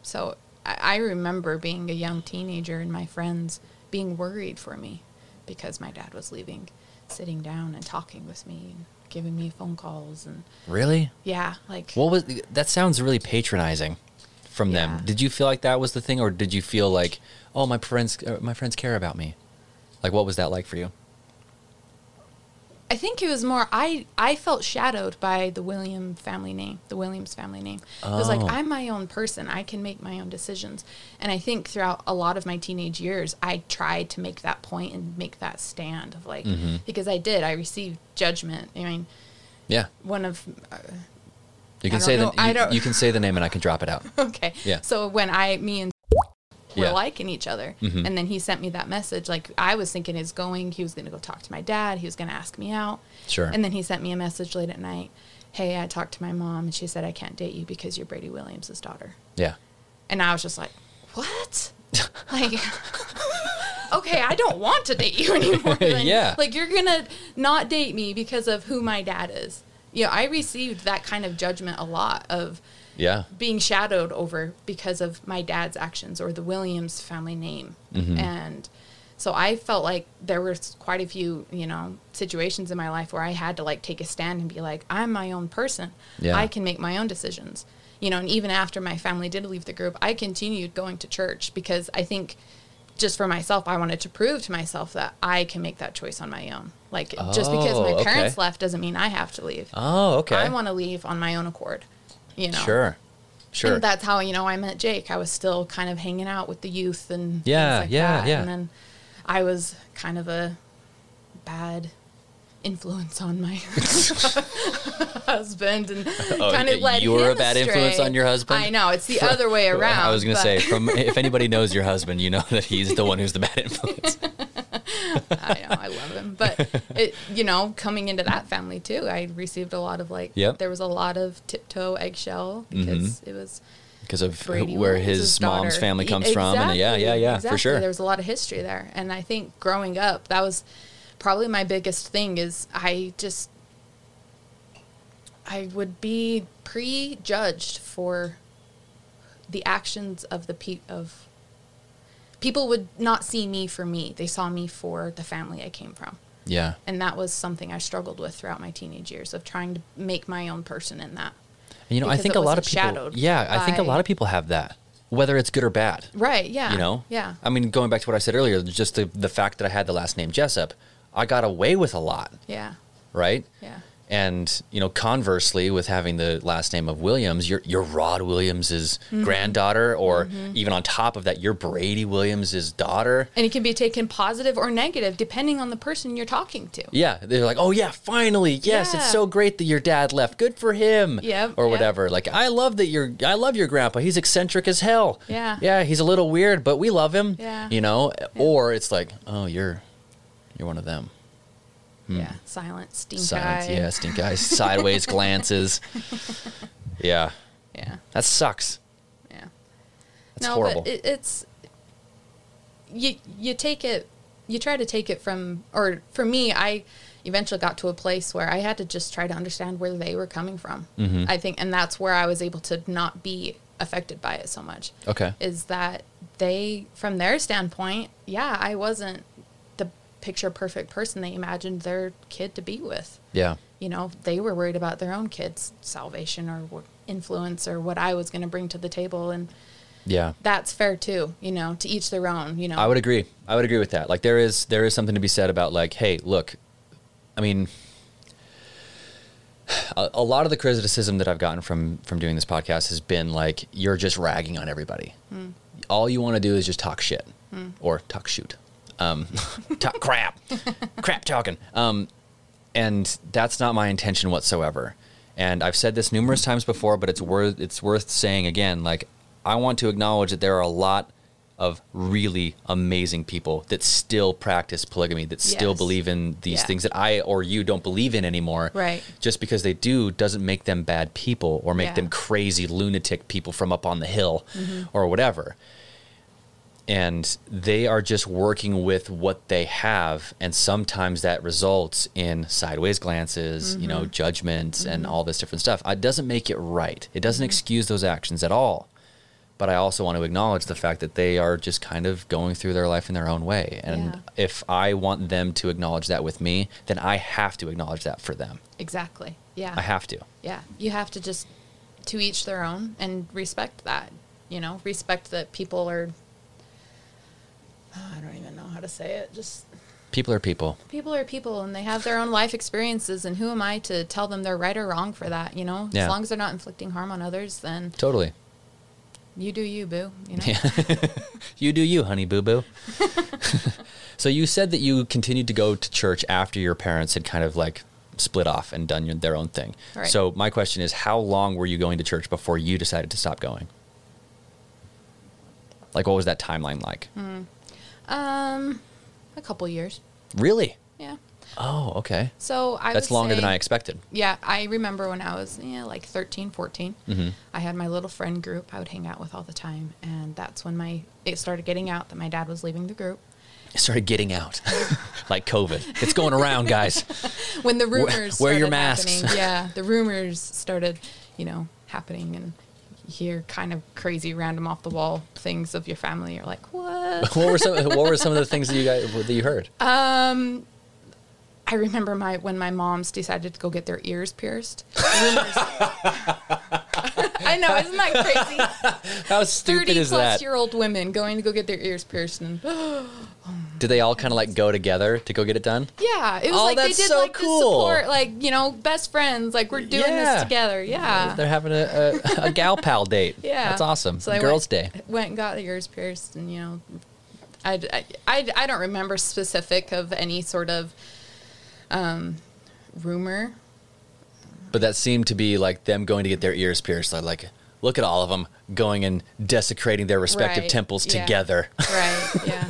so I, remember being a young teenager and my friends being worried for me because my dad was leaving, sitting down and talking with me and giving me phone calls and Really? yeah, like What was that? Sounds really patronizing. from them. Did you feel like that was the thing, or did you feel like, oh, my friends, uh, my friends care about me? Like, what was that like for you? I think it was more I I felt shadowed by the William family name, the Williams family name. It was like Oh. I'm my own person. I can make my own decisions. And I think throughout a lot of my teenage years, I tried to make that point and make that stand of like Mm-hmm. because I did. I received judgment. I mean, Yeah, one of uh, you can say know. the I you, you can say the name and I can drop it out. okay. Yeah. So when I me and were Yeah. liking each other, Mhm. and then he sent me that message. Like I was thinking, he's going. He was going to go talk to my dad. He was going to ask me out. Sure. And then he sent me a message late at night. Hey, I talked to my mom, and she said I can't date you because you're Brady Williams' daughter. yeah, And I was just like, what? like, okay, I don't want to date you anymore. then. Yeah. Like, you're going to not date me because of who my dad is. You know, I received that kind of judgment a lot of yeah, being shadowed over because of my dad's actions or the Williams family name. Mm-hmm. And so I felt like there were quite a few, you know, situations in my life where I had to like take a stand and be like, I'm my own person. Yeah. I can make my own decisions. You know, and even after my family did leave the group, I continued going to church because I think just for myself, I wanted to prove to myself that I can make that choice on my own. Like just because Oh, my okay. parents left doesn't mean I have to leave. Oh, okay. I want to leave on my own accord. You know, Sure, sure. and that's how you know I met Jake. I was still kind of hanging out with the youth and Yeah, things like yeah, that. yeah. And then I was kind of a bad influence on my husband and Oh, kind of led you were a bad influence on your husband? I know it's the other way around. I was gonna but- say, from if anybody knows your husband, you know that he's the one who's the bad influence. I know I love him, but it you know coming into that family too, I received a lot of like Yep. Mm-hmm. there was a lot of tiptoe eggshell because it was because of Brady where Williams' his mom's family comes from, and yeah, yeah, yeah, exactly. for sure. There was a lot of history there, and I think growing up, that was probably my biggest thing. Is I just I would be prejudged for the actions of the pe- of people would not see me for me. They saw me for the family I came from. yeah, And that was something I struggled with throughout my teenage years of trying to make my own person in that. And, you know, I think a lot of people. Yeah, I think a lot of people have that, whether it's good or bad. Right, yeah. You know, Yeah. I mean, going back to what I said earlier, just the the fact that I had the last name Jessup, I got away with a lot, Yeah. right? Yeah. And you know, conversely, with having the last name of Williams, you're you're Rod Williams's Mm-hmm. granddaughter, or even on top of that, you're Brady Williams's daughter. And it can be taken positive or negative depending on the person you're talking to. Yeah, they're like, oh yeah, finally, yes, it's so great that your dad left. Good for him. Yep, or yep. whatever. Like, I love that your, I love your grandpa. He's eccentric as hell. Yeah. yeah, he's a little weird, but we love him. Yeah. you know. Or it's like, oh, you're, you're one of them. Yeah. Silent, stink Silence, eye. yeah, stink eyes, sideways glances. Yeah, Yeah. that sucks. Yeah. That's no, horrible. but it, it's you you take it you try to take it from or for me I eventually got to a place where I had to just try to understand where they were coming from. Mm-hmm. I think and that's where I was able to not be affected by it so much. Okay. Is that they from their standpoint, yeah, I wasn't picture perfect person they imagined their kid to be with yeah, you know, they were worried about their own kids' salvation or influence or what I was going to bring to the table. And yeah. that's fair too, you know, to each their own, you know. I would agree. I would agree with that. Like there is there is something to be said about like, hey, look, I mean, a, a lot of the criticism that I've gotten from from doing this podcast has been like, you're just ragging on everybody. Hmm. All you want to do is just talk shit hmm. or talk shoot, um, talk crap, crap talking. Um, and that's not my intention whatsoever. And I've said this numerous times before, but it's worth it's worth saying again. Like, I want to acknowledge that there are a lot of really amazing people that still practice polygamy, that still believe in these Yeah. things that I or you don't believe in anymore. Right. Just because they do doesn't make them bad people or make Yeah. them crazy lunatic people from up on the hill Mm-hmm. or whatever and they are just working with what they have and sometimes that results in sideways glances you Mm-hmm. know judgments and all this different stuff it doesn't make it right it doesn't Mm-hmm. excuse those actions at all but i also want to acknowledge the fact that they are just kind of going through their life in their own way and Yeah. if i want them to acknowledge that with me then i have to acknowledge that for them exactly. Yeah. i have to yeah. You have to just to each their own and respect that. you know, respect that people are. I don't even know how to say it. Just People are people. people are people and they have their own life experiences and who am i to tell them they're right or wrong for that you know Yeah. as long as they're not inflicting harm on others then Totally. you do you boo you know Yeah. you do you, honey boo boo. so you said that you continued to go to church after your parents had kind of like split off and done your, their own thing. Right. So my question is, how long were you going to church before you decided to stop going? Like, what was that timeline like? Hmm. Um a couple years Really? yeah Oh, okay. so i That's longer than I expected. yeah i remember when i was yeah like 13 14 Mhm. i had my little friend group i would hang out with all the time and that's when my it started getting out that my dad was leaving the group It started getting out, like COVID. It's going around, guys. when the rumors wear your started masks. happening, yeah, the rumors started, you know, happening, and hear kind of crazy, random, off the wall things of your family. You're like, what? what were some? What were some of the things that you guys that you heard? um, I remember my when my moms decided to go get their ears pierced. Rumors. I know, isn't that crazy? How stupid is plus that? year old women going to go get their ears pierced, and Did they all kind of like go together to go get it done? yeah, it was Oh, like they that's did so like cool. the support, like you know, best friends, like we're doing Yeah. this together. Yeah, They're having a, a, a gal pal date. Yeah, That's awesome. So I Girls' went, Day. Went and got the ears pierced, and you know, I, I, I, I don't remember specific of any sort of um, rumor. But that seemed to be like them going to get their ears pierced. Like, like, look at all of them going and desecrating their respective Right, temples yeah. together. Right. Yeah.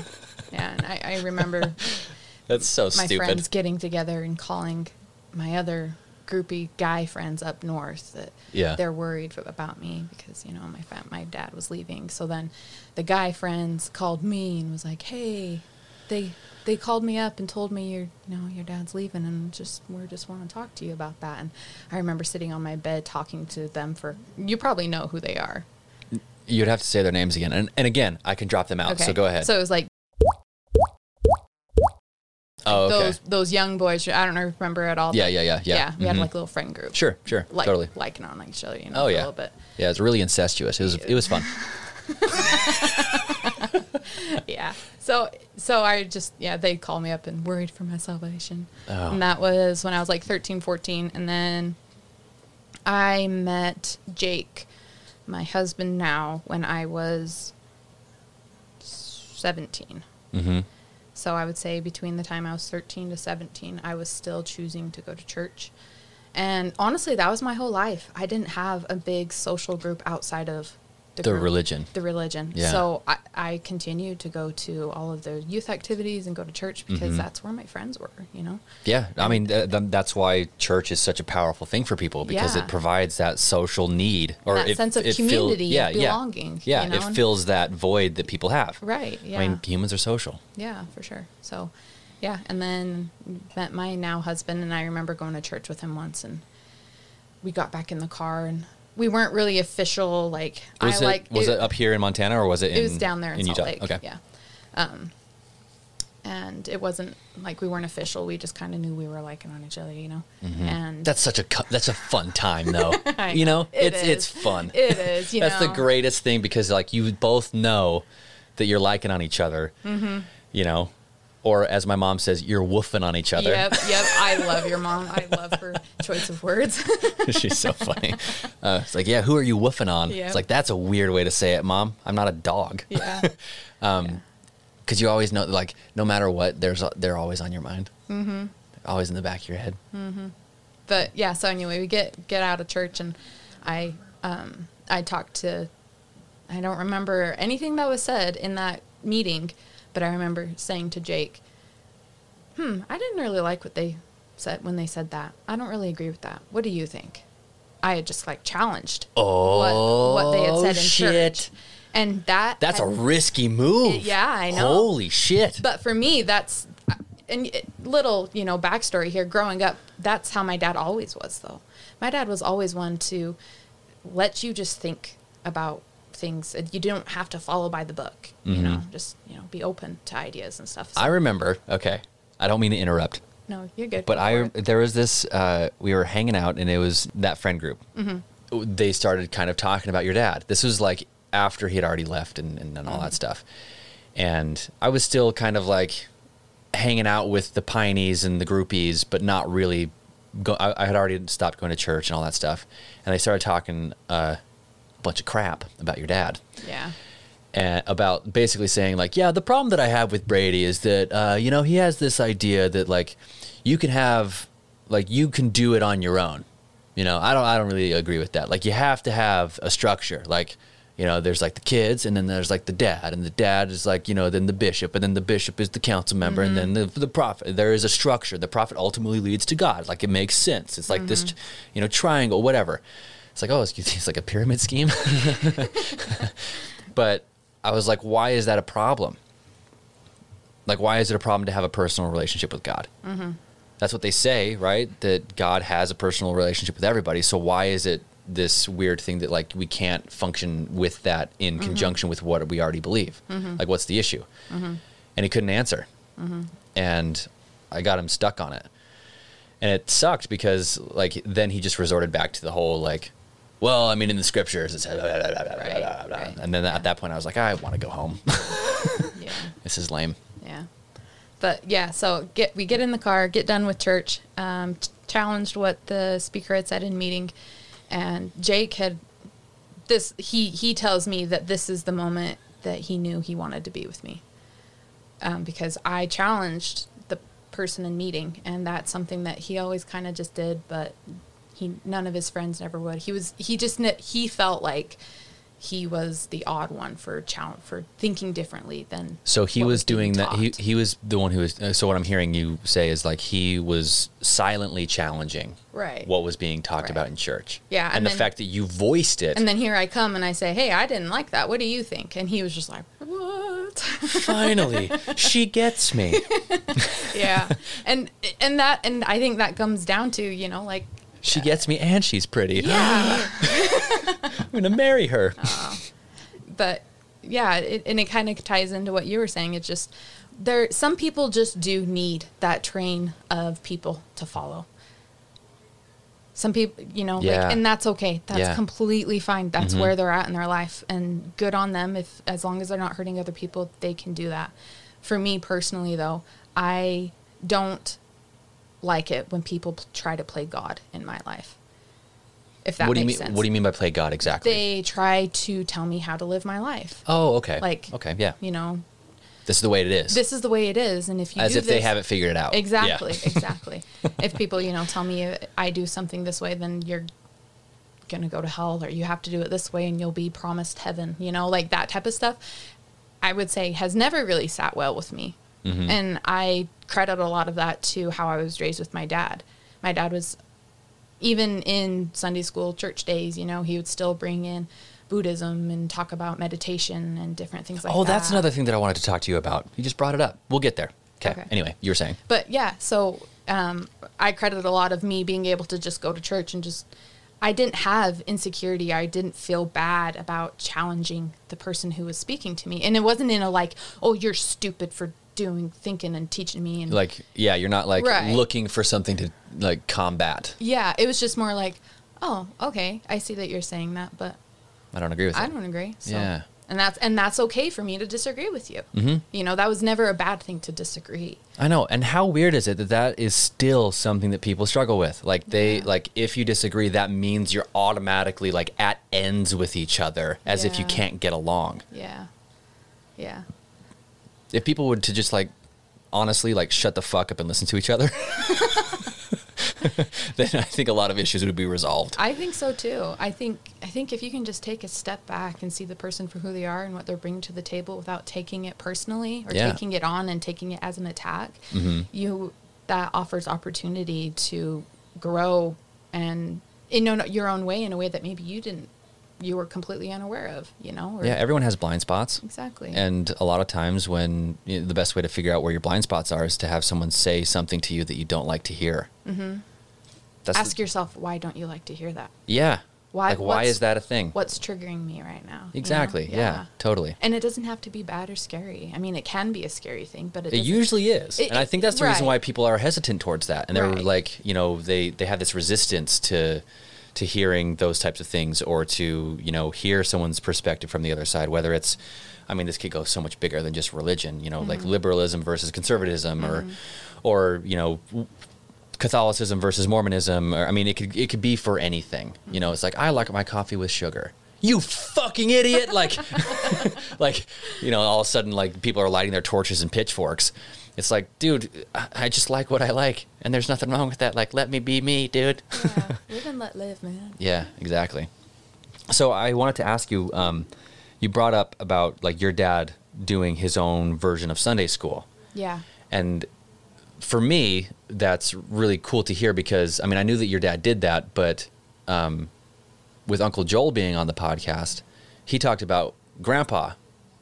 yeah. And I, I remember That's so my stupid. friends getting together and calling my other groupie guy friends up north that Yeah. they're worried about me because you know my fam- my dad was leaving. So then the guy friends called me and was like, "Hey, they they called me up and told me your you know your dad's leaving and just we just want to talk to you about that." And I remember sitting on my bed talking to them for you probably know who they are. You'd have to say their names again. And, and again, I can drop them out. okay. So go ahead. So it was like oh, okay. those those young boys. I don't know, remember at all. Yeah, yeah, yeah, yeah, yeah. we had Mhm. like a little friend group. Sure, sure. like totally. liking on each other. You know, Oh, yeah. a little bit. Yeah, it's really incestuous. It was, it was fun. Yeah. So so I just yeah they called me up and worried for my salvation, Oh. and that was when I was like 13, 14, and then I met Jake, my husband now, when I was seventeen. hmm So I would say between the time I was 13 to 17, I was still choosing to go to church. And honestly, that was my whole life. I didn't have a big social group outside of The group- religion. The religion. Yeah. So I, I continued to go to all of the youth activities and go to church because Mhm. that's where my friends were, you know? Yeah, I mean th- th- that's why church is such a powerful thing for people because Yeah. it provides that social need That it- sense of it community, yeah, yeah. belonging, Yeah, you know, it fills that void that people have. Right. Yeah. I mean, humans are social. Yeah, for sure. So, yeah, and then met my now husband, and I remember going to church with him once, and we got back in the car, and we weren't really official. Like Was I it like was it, up here in Montana or was it? In, it was down there in, Salt Utah? Lake. Okay. Yeah. Um, and it wasn't like we weren't official. We just kind of knew we were liking on each other, you know. And Mm-hmm. That's such a that's a fun time though. I you know, It it's is. it's fun. It is. You that's know. the greatest thing because like you both know that you're liking on each other. Mm-hmm. You know, or as my mom says, you're woofing on each other. Yep, yep. I love your mom. I love her choice of words. She's so funny. Uh, it's like, yeah, who are you woofing on? Yep. It's like that's a weird way to say it, mom. I'm not a dog. yeah. Um, Because you always know, like, no matter what, there's they're always on your mind. Mm-hmm. Always in the back of your head. Mm-hmm. but yeah so anyway we get get out of church and i um i talked to i don't remember anything that was said in that meeting but i remember saying to jake hmm i didn't really like what they said when they said that i don't really agree with that what do you think i had just like challenged Oh, what, what they had said in shit. church and that That's a risky move. Yeah, I know. Holy shit. but for me that's and little you know backstory here growing up that's how my dad always was though my dad was always one to let you just think about things you don't have to follow by the book you know just you know be open to ideas and stuff So- Mm-hmm. I remember. Okay, I don't mean to interrupt, no you're good but I it. there was this. Uh, we were hanging out, and it was that friend group. Mm-hmm. They started kind of talking about your dad. This was like after he had already left and, and, and all that stuff. And I was still kind of like hanging out with the pineys and the groupies, but not really. Go, I, I had already stopped going to church and all that stuff. And they started talking uh, bunch of crap about your dad Yeah. and about basically saying like, yeah, the problem that I have with Brady is that uh, you know he has this idea that like you can have like you can do it on your own. You know, I don't I don't really agree with that. Like you have to have a structure. Like you know, there's like the kids, and then there's like the dad, and the dad is like you know then the bishop, and then the bishop is the council member, and then the the prophet. There is a structure. The prophet ultimately leads to God. Like it makes sense. It's like this, you know, triangle, whatever. It's like oh, it's, it's like a pyramid scheme. but I was like, why is that a problem? Like, why is it a problem to have a personal relationship with God? Mm-hmm. That's what they say, right? That God has a personal relationship with everybody. So why is it this weird thing that like we can't function with that in mm-hmm. conjunction with what we already believe? Mm-hmm. Like, what's the issue? Mm-hmm. And he couldn't answer, and I got him stuck on it, and it sucked because like then he just resorted back to the whole like. Well, I mean, in the scriptures, it says, Right, right. and then at that point, I was like, I want to go home. Yeah. this is lame. Yeah. But yeah, so get we get in the car, get done with church, um, t- challenged what the speaker had said in meeting, and Jake had this. He he tells me that this is the moment that he knew he wanted to be with me, um, because I challenged the person in meeting, and that's something that he always kind of just did, but he none of his friends never would. He was he just he felt like he was the odd one for challenge for thinking differently than So he what was doing that. He he was the one who was. Uh, so what I'm hearing you say is like he was silently challenging Right. what was being talked Right. about in church. Yeah, and, and the fact that you voiced it. And then here I come and I say, "Hey, I didn't like that. What do you think?" And he was just like, "What?" finally, she gets me. yeah. And and that and I think that comes down to, you know, like She gets me, and she's pretty. yeah. I'm gonna marry her. but yeah, it, and it kind of ties into what you were saying. It's just there some people just do need that train of people to follow. Some people, you know, Yeah. like and that's okay. That's Yeah. completely fine. That's mm-hmm. where they're at in their life and good on them if as long as they're not hurting other people, they can do that. For me personally though, I don't like it when people p- try to play God in my life. If that what do you mean? sense. What do you mean by play God exactly? They try to tell me how to live my life. oh, okay. Like okay, yeah. You know, This is the way it is. this is the way it is and if you As if they haven't figured it out. Yeah. exactly exactly if people you know tell me i do something this way then you're gonna go to hell or you have to do it this way and you'll be promised heaven you know like that type of stuff i would say has never really sat well with me Mm-hmm. and i credit a lot of that to how i was raised with my dad my dad was even in sunday school church days you know he would still bring in buddhism and talk about meditation and different things like that oh, that's another thing that I wanted to talk to you about. You just brought it up. We'll get there. Okay. Okay. Anyway, you were saying. But yeah, so um, I credit a lot of me being able to just go to church and just. I didn't have insecurity. I didn't feel bad about challenging the person who was speaking to me, and it wasn't in a like, "Oh, you're stupid for doing, thinking, and teaching me." And Like, yeah, you're not like Right. looking for something to like combat. yeah, it was just more like, "Oh, okay, I see that you're saying that, but I don't agree with you. I it. don't agree." So, Yeah. and that's and that's okay for me to disagree with you. Mm-hmm. You know, that was never a bad thing to disagree. I know. And how weird is it that that is still something that people struggle with? Like they Yeah. like if you disagree, that means you're automatically like at ends with each other, as if you can't get along. Yeah, yeah. If people would to just like honestly like shut the fuck up and listen to each other, then I think a lot of issues would be resolved. I think so too. I think I think if you can just take a step back and see the person for who they are and what they're bringing to the table without taking it personally or Yeah. taking it on and taking it as an attack, mm-hmm. you that offers opportunity to grow and in your own way in a way that maybe you didn't you were completely unaware of, you know? Or, Yeah, everyone has blind spots. exactly. And a lot of times, when you know, the best way to figure out where your blind spots are is to have someone say something to you that you don't like to hear. Mm-hmm. Ask the- yourself why don't you like to hear that? yeah. Why- Like, why is that a thing? What's triggering me right now? you know? Exactly. Yeah. Totally. And it doesn't have to be bad or scary. I mean, it can be a scary thing, but it, It usually is, It- and I think that's the reason why people are hesitant towards that, and they're Right. like, you know, they they have this resistance to to hearing those types of things or to you know hear someone's perspective from the other side whether it's i mean this could go so much bigger than just religion you know like mm-hmm. liberalism versus conservatism or mm-hmm. or you know catholicism versus mormonism or i mean it could it could be for anything you know it's like i like my coffee with sugar. You fucking idiot like like you know all of a sudden like people are lighting their torches and pitchforks it's like dude I- just like what i like and there's nothing wrong with that like let me be me dude Yeah, live and let live, man. yeah, exactly. So I wanted to ask you. Um, you brought up about like your dad doing his own version of Sunday school, Yeah. and for me, that's really cool to hear because I mean I knew that your dad did that, but um, with Uncle Joel being on the podcast, he talked about Grandpa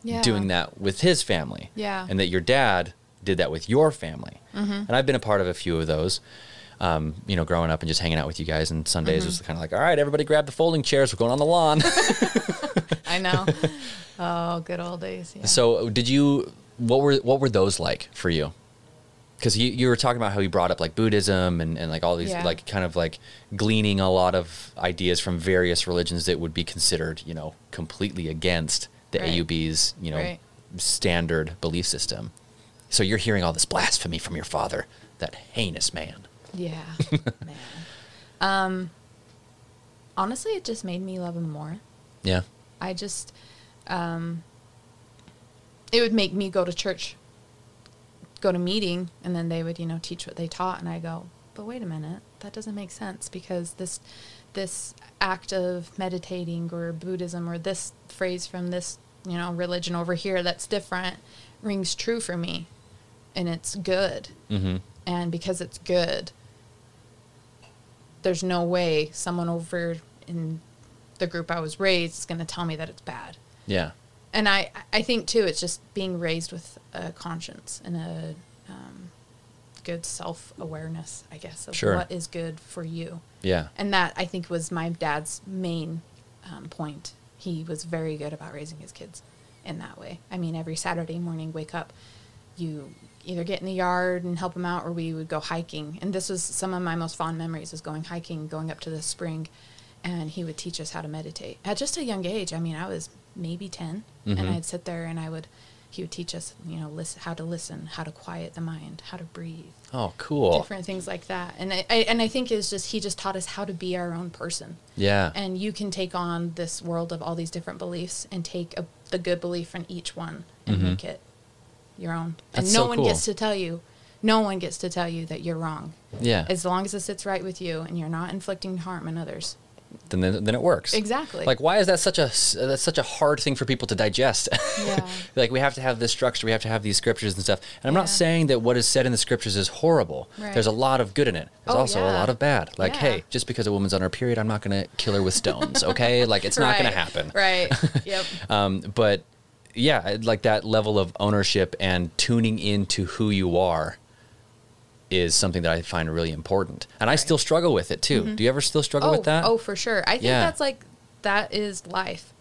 Yeah. doing that with his family, Yeah. and that your dad did that with your family, and I've been a part of a few of those um, you know, growing up and just hanging out with you guys. And Sundays was kind of like, all right, everybody grab the folding chairs. We're going on the lawn. I know. oh, good old days. Yeah. so, did you? What were what were those like for you? Because you, you were talking about how you brought up like Buddhism and, and like all these Yeah. like kind of like gleaning a lot of ideas from various religions that would be considered you know completely against the Right. Um, you know Right. standard belief system. So you're hearing all this blasphemy from your father, that heinous man. Yeah, man. Um, honestly, it just made me love him more. Yeah. I just, um, it would make me go to church, go to meeting, and then they would, you know, teach what they taught, and I go, but wait a minute, that doesn't make sense because this, this act of meditating or Buddhism or this phrase from this, you know, religion over here that's different rings true for me, and it's good Mm-hmm. and because it's good there's no way someone over in the group i was raised is going to tell me that it's bad Yeah. and i i think too it's just being raised with a conscience and a um, good self-awareness i guess of Sure. what is good for you Yeah. and that i think was my dad's main um, point he was very good about raising his kids in that way i mean every saturday morning wake up you either get in the yard and help him out or we would go hiking and this was some of my most fond memories is going hiking going up to the spring and he would teach us how to meditate at just a young age i mean i was maybe 10 Mhm. and i'd sit there and i would he would teach us you know listen how to listen how to quiet the mind how to breathe Oh, cool. different things like that. And I, I and I think it's just he just taught us how to be our own person. Yeah. And you can take on this world of all these different beliefs and take a, the good belief from each one and Mhm. make it your own. That's and no so one cool. gets to tell you, no one gets to tell you that you're wrong. yeah. As long as it sits right with you and you're not inflicting harm on others. then then then it works. Exactly. Like, why is that such a that's such a hard thing for people to digest? Yeah. like, we have to have this structure, we have to have these scriptures and stuff. And I'm not saying that what is said in the scriptures is horrible. Right. There's a lot of good in it. There's Oh, also a lot of bad. Like, Yeah. hey, just because a woman's on her period, I'm not going to kill her with stones. Okay, like it's not going to Right. happen. Right. Yep. Um, but yeah, like that level of ownership and tuning into who you are is something that I find really important. And I still struggle with it too. Mm-hmm. Do you ever still struggle oh, with that? oh, for sure. I think Yeah. that's like that is life.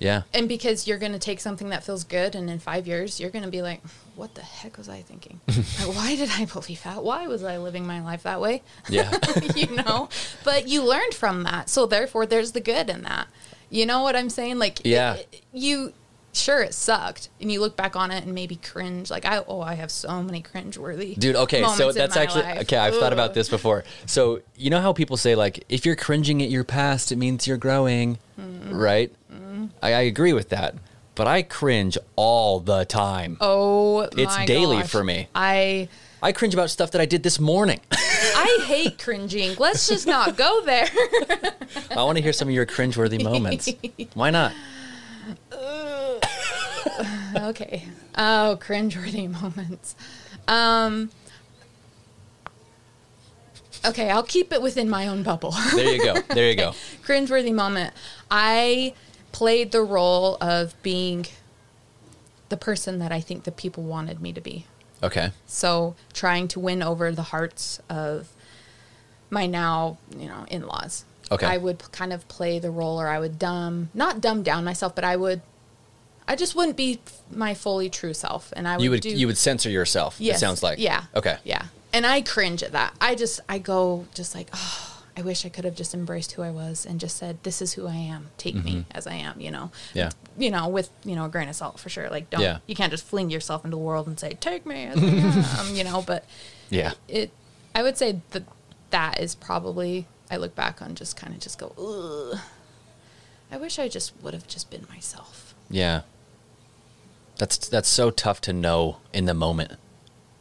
yeah. And because you're going to take something that feels good, and in five years, you're going to be like, what the heck was I thinking? Like, Why did I believe that? Why was I living my life that way? Yeah. you know? But you learned from that. So therefore, there's the good in that. You know what I'm saying? Like, Yeah. it- you, sure, it sucked. And you look back on it and maybe cringe. Like, I, oh, I have so many cringe worthy. Dude, okay, so that's actually life. okay. I've thought about this before. So you know how people say like, if you're cringing at your past, it means you're growing, Mm-hmm. right? I, I agree with that, but I cringe all the time. Oh, It's daily gosh. for me. I. I cringe about stuff that I did this morning. I hate cringing. Let's just not go there. I want to hear some of your cringeworthy moments. Why not? okay. Oh, cringeworthy moments. Um. Okay, I'll keep it within my own bubble. There you go. There you go. cringeworthy moment. I played the role of being the person that I think the people wanted me to be. Okay. So trying to win over the hearts of my now, you know, in-laws. Okay. I would kind of play the role, or I would dumb, not dumb down myself, but I would, I just wouldn't be my fully true self, and I would You would do. you would censor yourself. Yes. It sounds like. Yeah. Okay. Yeah. And I cringe at that. I just I go just like, oh, I wish I could have just embraced who I was and just said, "This is who I am. Take me as I am." You know. Mm-hmm. Yeah. You know, with you know a grain of salt for sure. Like, don't Yeah. you can't just fling yourself into the world and say, "Take me as I am." you know, but Yeah. it. I would say that that is probably. I look back on just kind of just go, Ugh. I wish I just would have just been myself. Yeah. That's that's so tough to know in the moment.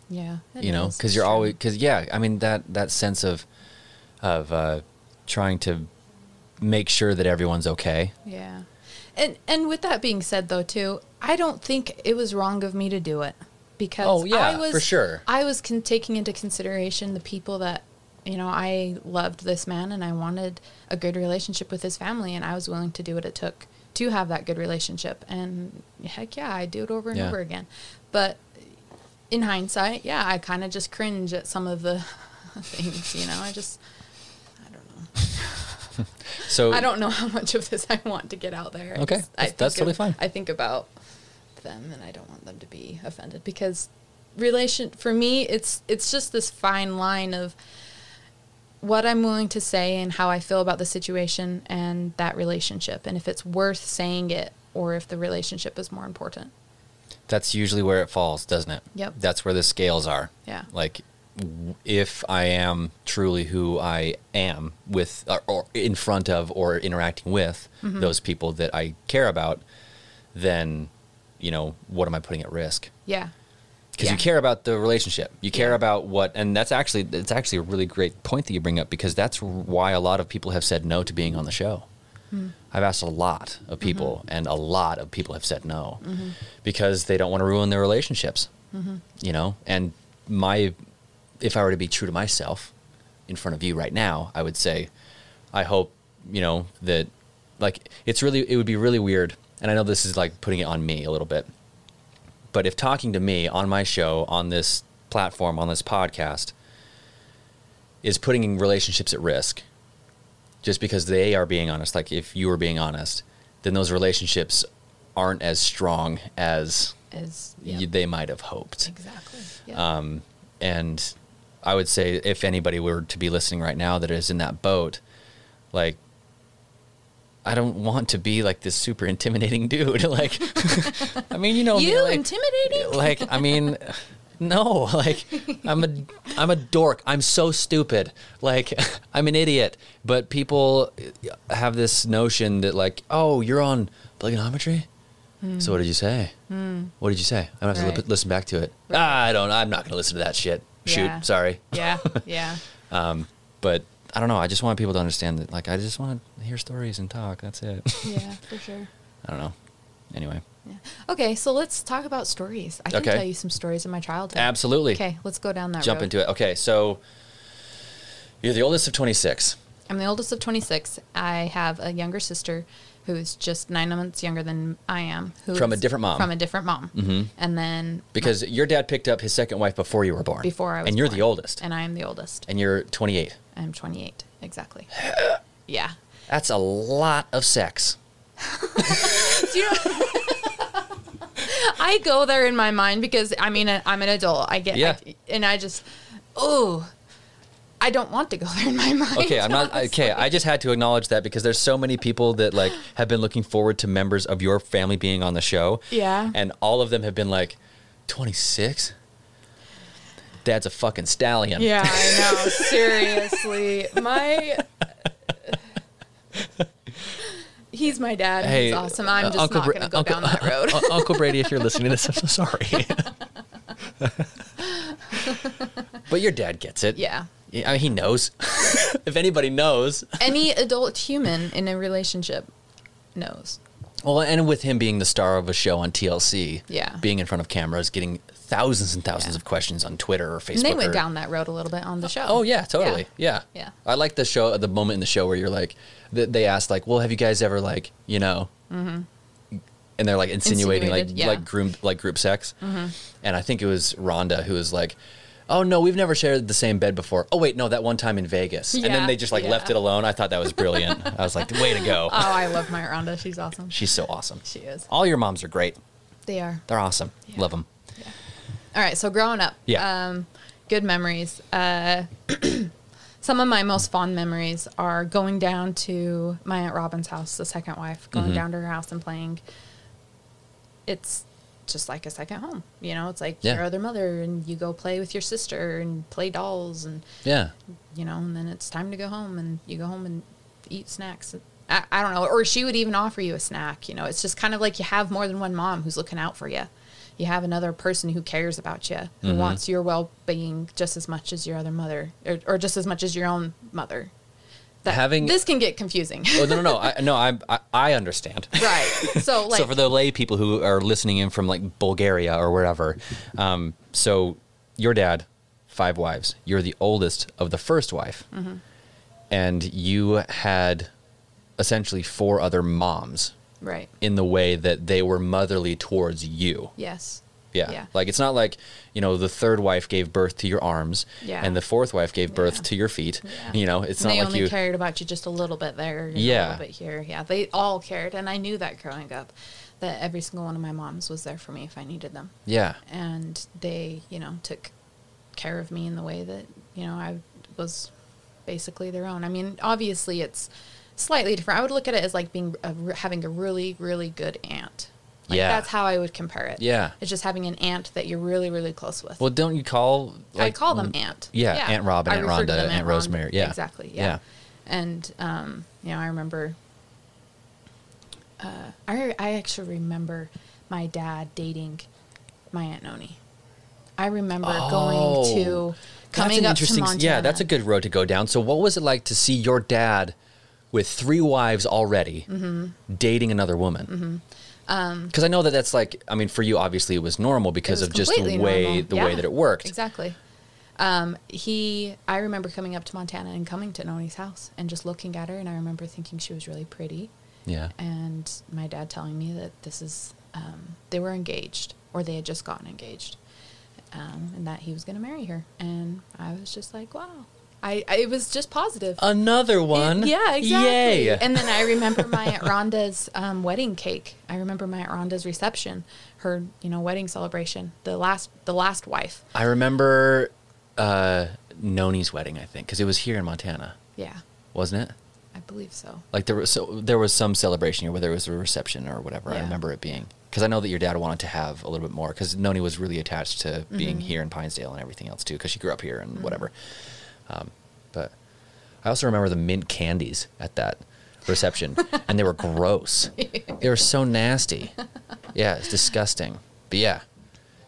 Yeah. you know because you're always because yeah i mean that that sense of of uh trying to make sure that everyone's okay Yeah. And and with that being said though too, I don't think it was wrong of me to do it because Oh, yeah, I was for sure. I was con- taking into consideration the people that you know, I loved this man and I wanted a good relationship with his family and I was willing to do what it took to have that good relationship and heck yeah, I do it over and Yeah. over again. But in hindsight, yeah, I kind of just cringe at some of the things, you know. I just I don't know. so I don't know how much of this I want to get out there. I Okay, just- that's- I that's totally of- fine. I think about them, and I don't want them to be offended because relation for me, it's it's just this fine line of what I'm willing to say and how I feel about the situation and that relationship, and if it's worth saying it or if the relationship is more important. that's usually where it falls doesn't it Yep. that's where the scales are Yeah. like if i am truly who i am with or, or in front of or interacting with Mm-hmm. those people that i care about then you know what am i putting at risk Yeah. Because Yeah. you care about the relationship you care Yeah. about what and that's actually it's actually a really great point that you bring up because that's why a lot of people have said no to being on the show Hmm. i've asked a lot of people Mm-hmm. and a lot of people have said no because they don't want to ruin their relationships Mm-hmm. you know and my if i were to be true to myself in front of you right now i would say i hope you know that like it's really it would be really weird and i know this is like putting it on me a little bit but if talking to me on my show, on this platform, on this podcast, is putting relationships at risk, just because they are being honest, like if you were being honest, then those relationships aren't as strong as As y- yep. they might have hoped. exactly. Um, and I would say if anybody were to be listening right now that is in that boat, like, I don't want to be like this super intimidating dude. like, I mean, you know, me, you like, intimidating? like I mean, no, like I'm a I'm a dork. I'm so stupid. Like I'm an idiot. But people have this notion that like, oh, you're on Plygonometry. So what did you say? What did you say? I'm gonna have to Hmm. Li- listen back to it. Ah, I don't. I'm not gonna listen to that shit. Shoot. Yeah. Sorry. yeah. Yeah. Um, but I don't know. I just want people to understand that. Like, I just want to hear stories and talk. That's it. Yeah, for sure. I don't know. Anyway, Yeah. Okay, so let's talk about stories. I can Okay. tell you some stories of my childhood. absolutely. Okay, let's go down that Jump road. into it. Okay, so you're the oldest of 26. I'm the oldest of 26. I have a younger sister who's just nine months younger than I am. From a different mom. From a different mom. Mm-hmm. And then Because your dad picked up his second wife before you were born. before I was And you're born. the oldest. And I am the oldest. And you're 28. I'm 28. Exactly. yeah. That's a lot of sex. Do you know? I go there in my mind because I mean I'm an adult. I get Yeah. I- and I just oh I don't want to go there in my mind. Okay, I'm not okay. I just had to acknowledge that because there's so many people that like have been looking forward to members of your family being on the show. Yeah. And all of them have been like 26? Dad's a fucking stallion. Yeah, I know. Seriously, my he's my dad. Hey, he's awesome. I'm uh, just Uncle not going to go Uncle- down that road. Uncle Brady, if you're listening to this, I'm so sorry. but your dad gets it. yeah. I mean, he knows. if anybody knows. Any adult human in a relationship knows. Well, and with him being the star of a show on TLC, Yeah. being in front of cameras, getting thousands and thousands Yeah. of questions on Twitter or Facebook. And they went or- down that road a little bit on the show. Oh yeah, totally. Yeah. Yeah. I like the show, the moment in the show where you're like, th- they asked like, well, have you guys ever like, you know, mm-hmm. and they're like insinuating like Insinuated, yeah. like group like group sex, mm-hmm. and I think it was Rhonda who was like. Oh no, we've never shared the same bed before. Oh wait, no, that one time in Vegas, and then they just like left it alone. I thought that was brilliant. I was like, way to go. Oh, I love my Rhonda. She's awesome. She's so awesome. She is. All your moms are great. They are. They're awesome. Yeah. Love them. All right, so growing up, Yeah. um, good memories. Uh, some of my most fond memories are going down to my aunt Robyn's house, the second wife, going down to her house and playing. It's just like a second home, you know. It's like Yeah. your other mother, and you go play with your sister and play dolls, and Yeah. you know, and then it's time to go home, and you go home and eat snacks. I, I don't know, or she would even offer you a snack. You know, it's just kind of like you have more than one mom who's looking out for you. You have another person who cares about you, who Mm-hmm. wants your well being just as much as your other mother, or, or just as much as your own mother. That, Having- this can get confusing, Oh no no no! I, no, I, I I understand. right? So like, so for the lay people who are listening in from like Bulgaria or wherever, um, so your dad, five wives. You're the oldest of the first wife, Mm-hmm. and you had essentially four other moms right? in the way that they were motherly towards you. Yes. Yeah. Yeah. Like it's not like, you know, the third wife gave birth to your arms Yeah. and the fourth wife gave birth Yeah. to your feet. You know, it's And not they like only you cared about you just a little bit there, Yeah. a little bit here. Yeah, they all cared, and I knew that growing up, that every single one of my moms was there for me if I needed them, Yeah. and they, you know, took care of me in the way that you know I was basically their own. I mean, obviously it's slightly different. I would look at it as like being a, having a really, really good aunt. Like Yeah. that's how I would compare it. Yeah. it's just having an aunt that you're really, really close with. Well, don't you call I call them Aunt. Yeah, Aunt Robyn, Aunt Rhonda, Aunt Ron- Rosemary, yeah. exactly. Yeah. Yeah. and um, you know, I remember. Uh, I I actually remember my dad dating my aunt Nonie. I remember going to coming up to Montana. Yeah, that's a good road to go down. So, what was it like to see your dad with three wives already Mm-hmm. dating another woman? Because I know that that's like, I mean, for you, obviously, it was normal because was of just the way normal. the way that it worked. Exactly. Um, he, I remember coming up to Montana and coming to Nonie's house and just looking at her, and I remember thinking she was really pretty. Yeah. and my dad telling me that this is um, they were engaged or they had just gotten engaged um, and that he was going to marry her and i was just like wow I, I it was just positive Another one. yeah exactly Yay. and then i remember my aunt rhonda's um, wedding cake i remember my aunt rhonda's reception her you know wedding celebration the last the last wife I remember uh, Nonie's wedding, I think, because it was here in Montana, yeah wasn't it? i believe so Like there was so there was some celebration here, whether it was a reception or whatever. I remember it being because I know that your dad wanted to have a little bit more because Noni was really attached to being Mm-hmm. here in Pinesdale and everything else too because she grew up here and whatever. Um, but I also remember the mint candies at that reception, and they were gross. They were so nasty. Yeah, it's disgusting. But yeah,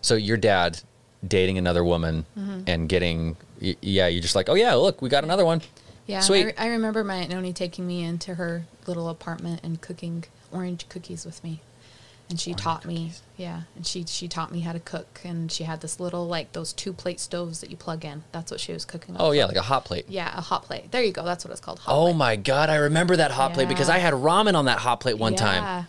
so your dad dating another woman Mm-hmm. and getting yeah, you're just like, oh yeah, look, we got another one. Yeah, Sweet. I, re- I remember my aunt Nonie taking me into her little apartment and cooking orange cookies with me, and she taught me. Yeah, and she she taught me how to cook, and she had this little like those two plate stoves that you plug in. That's what she was cooking. On. Oh yeah, like a hot plate. yeah, a hot plate. There you go. That's what it's called. Hot Oh plate. my god, I remember that hot plate because I had ramen on that hot plate one Yeah. time.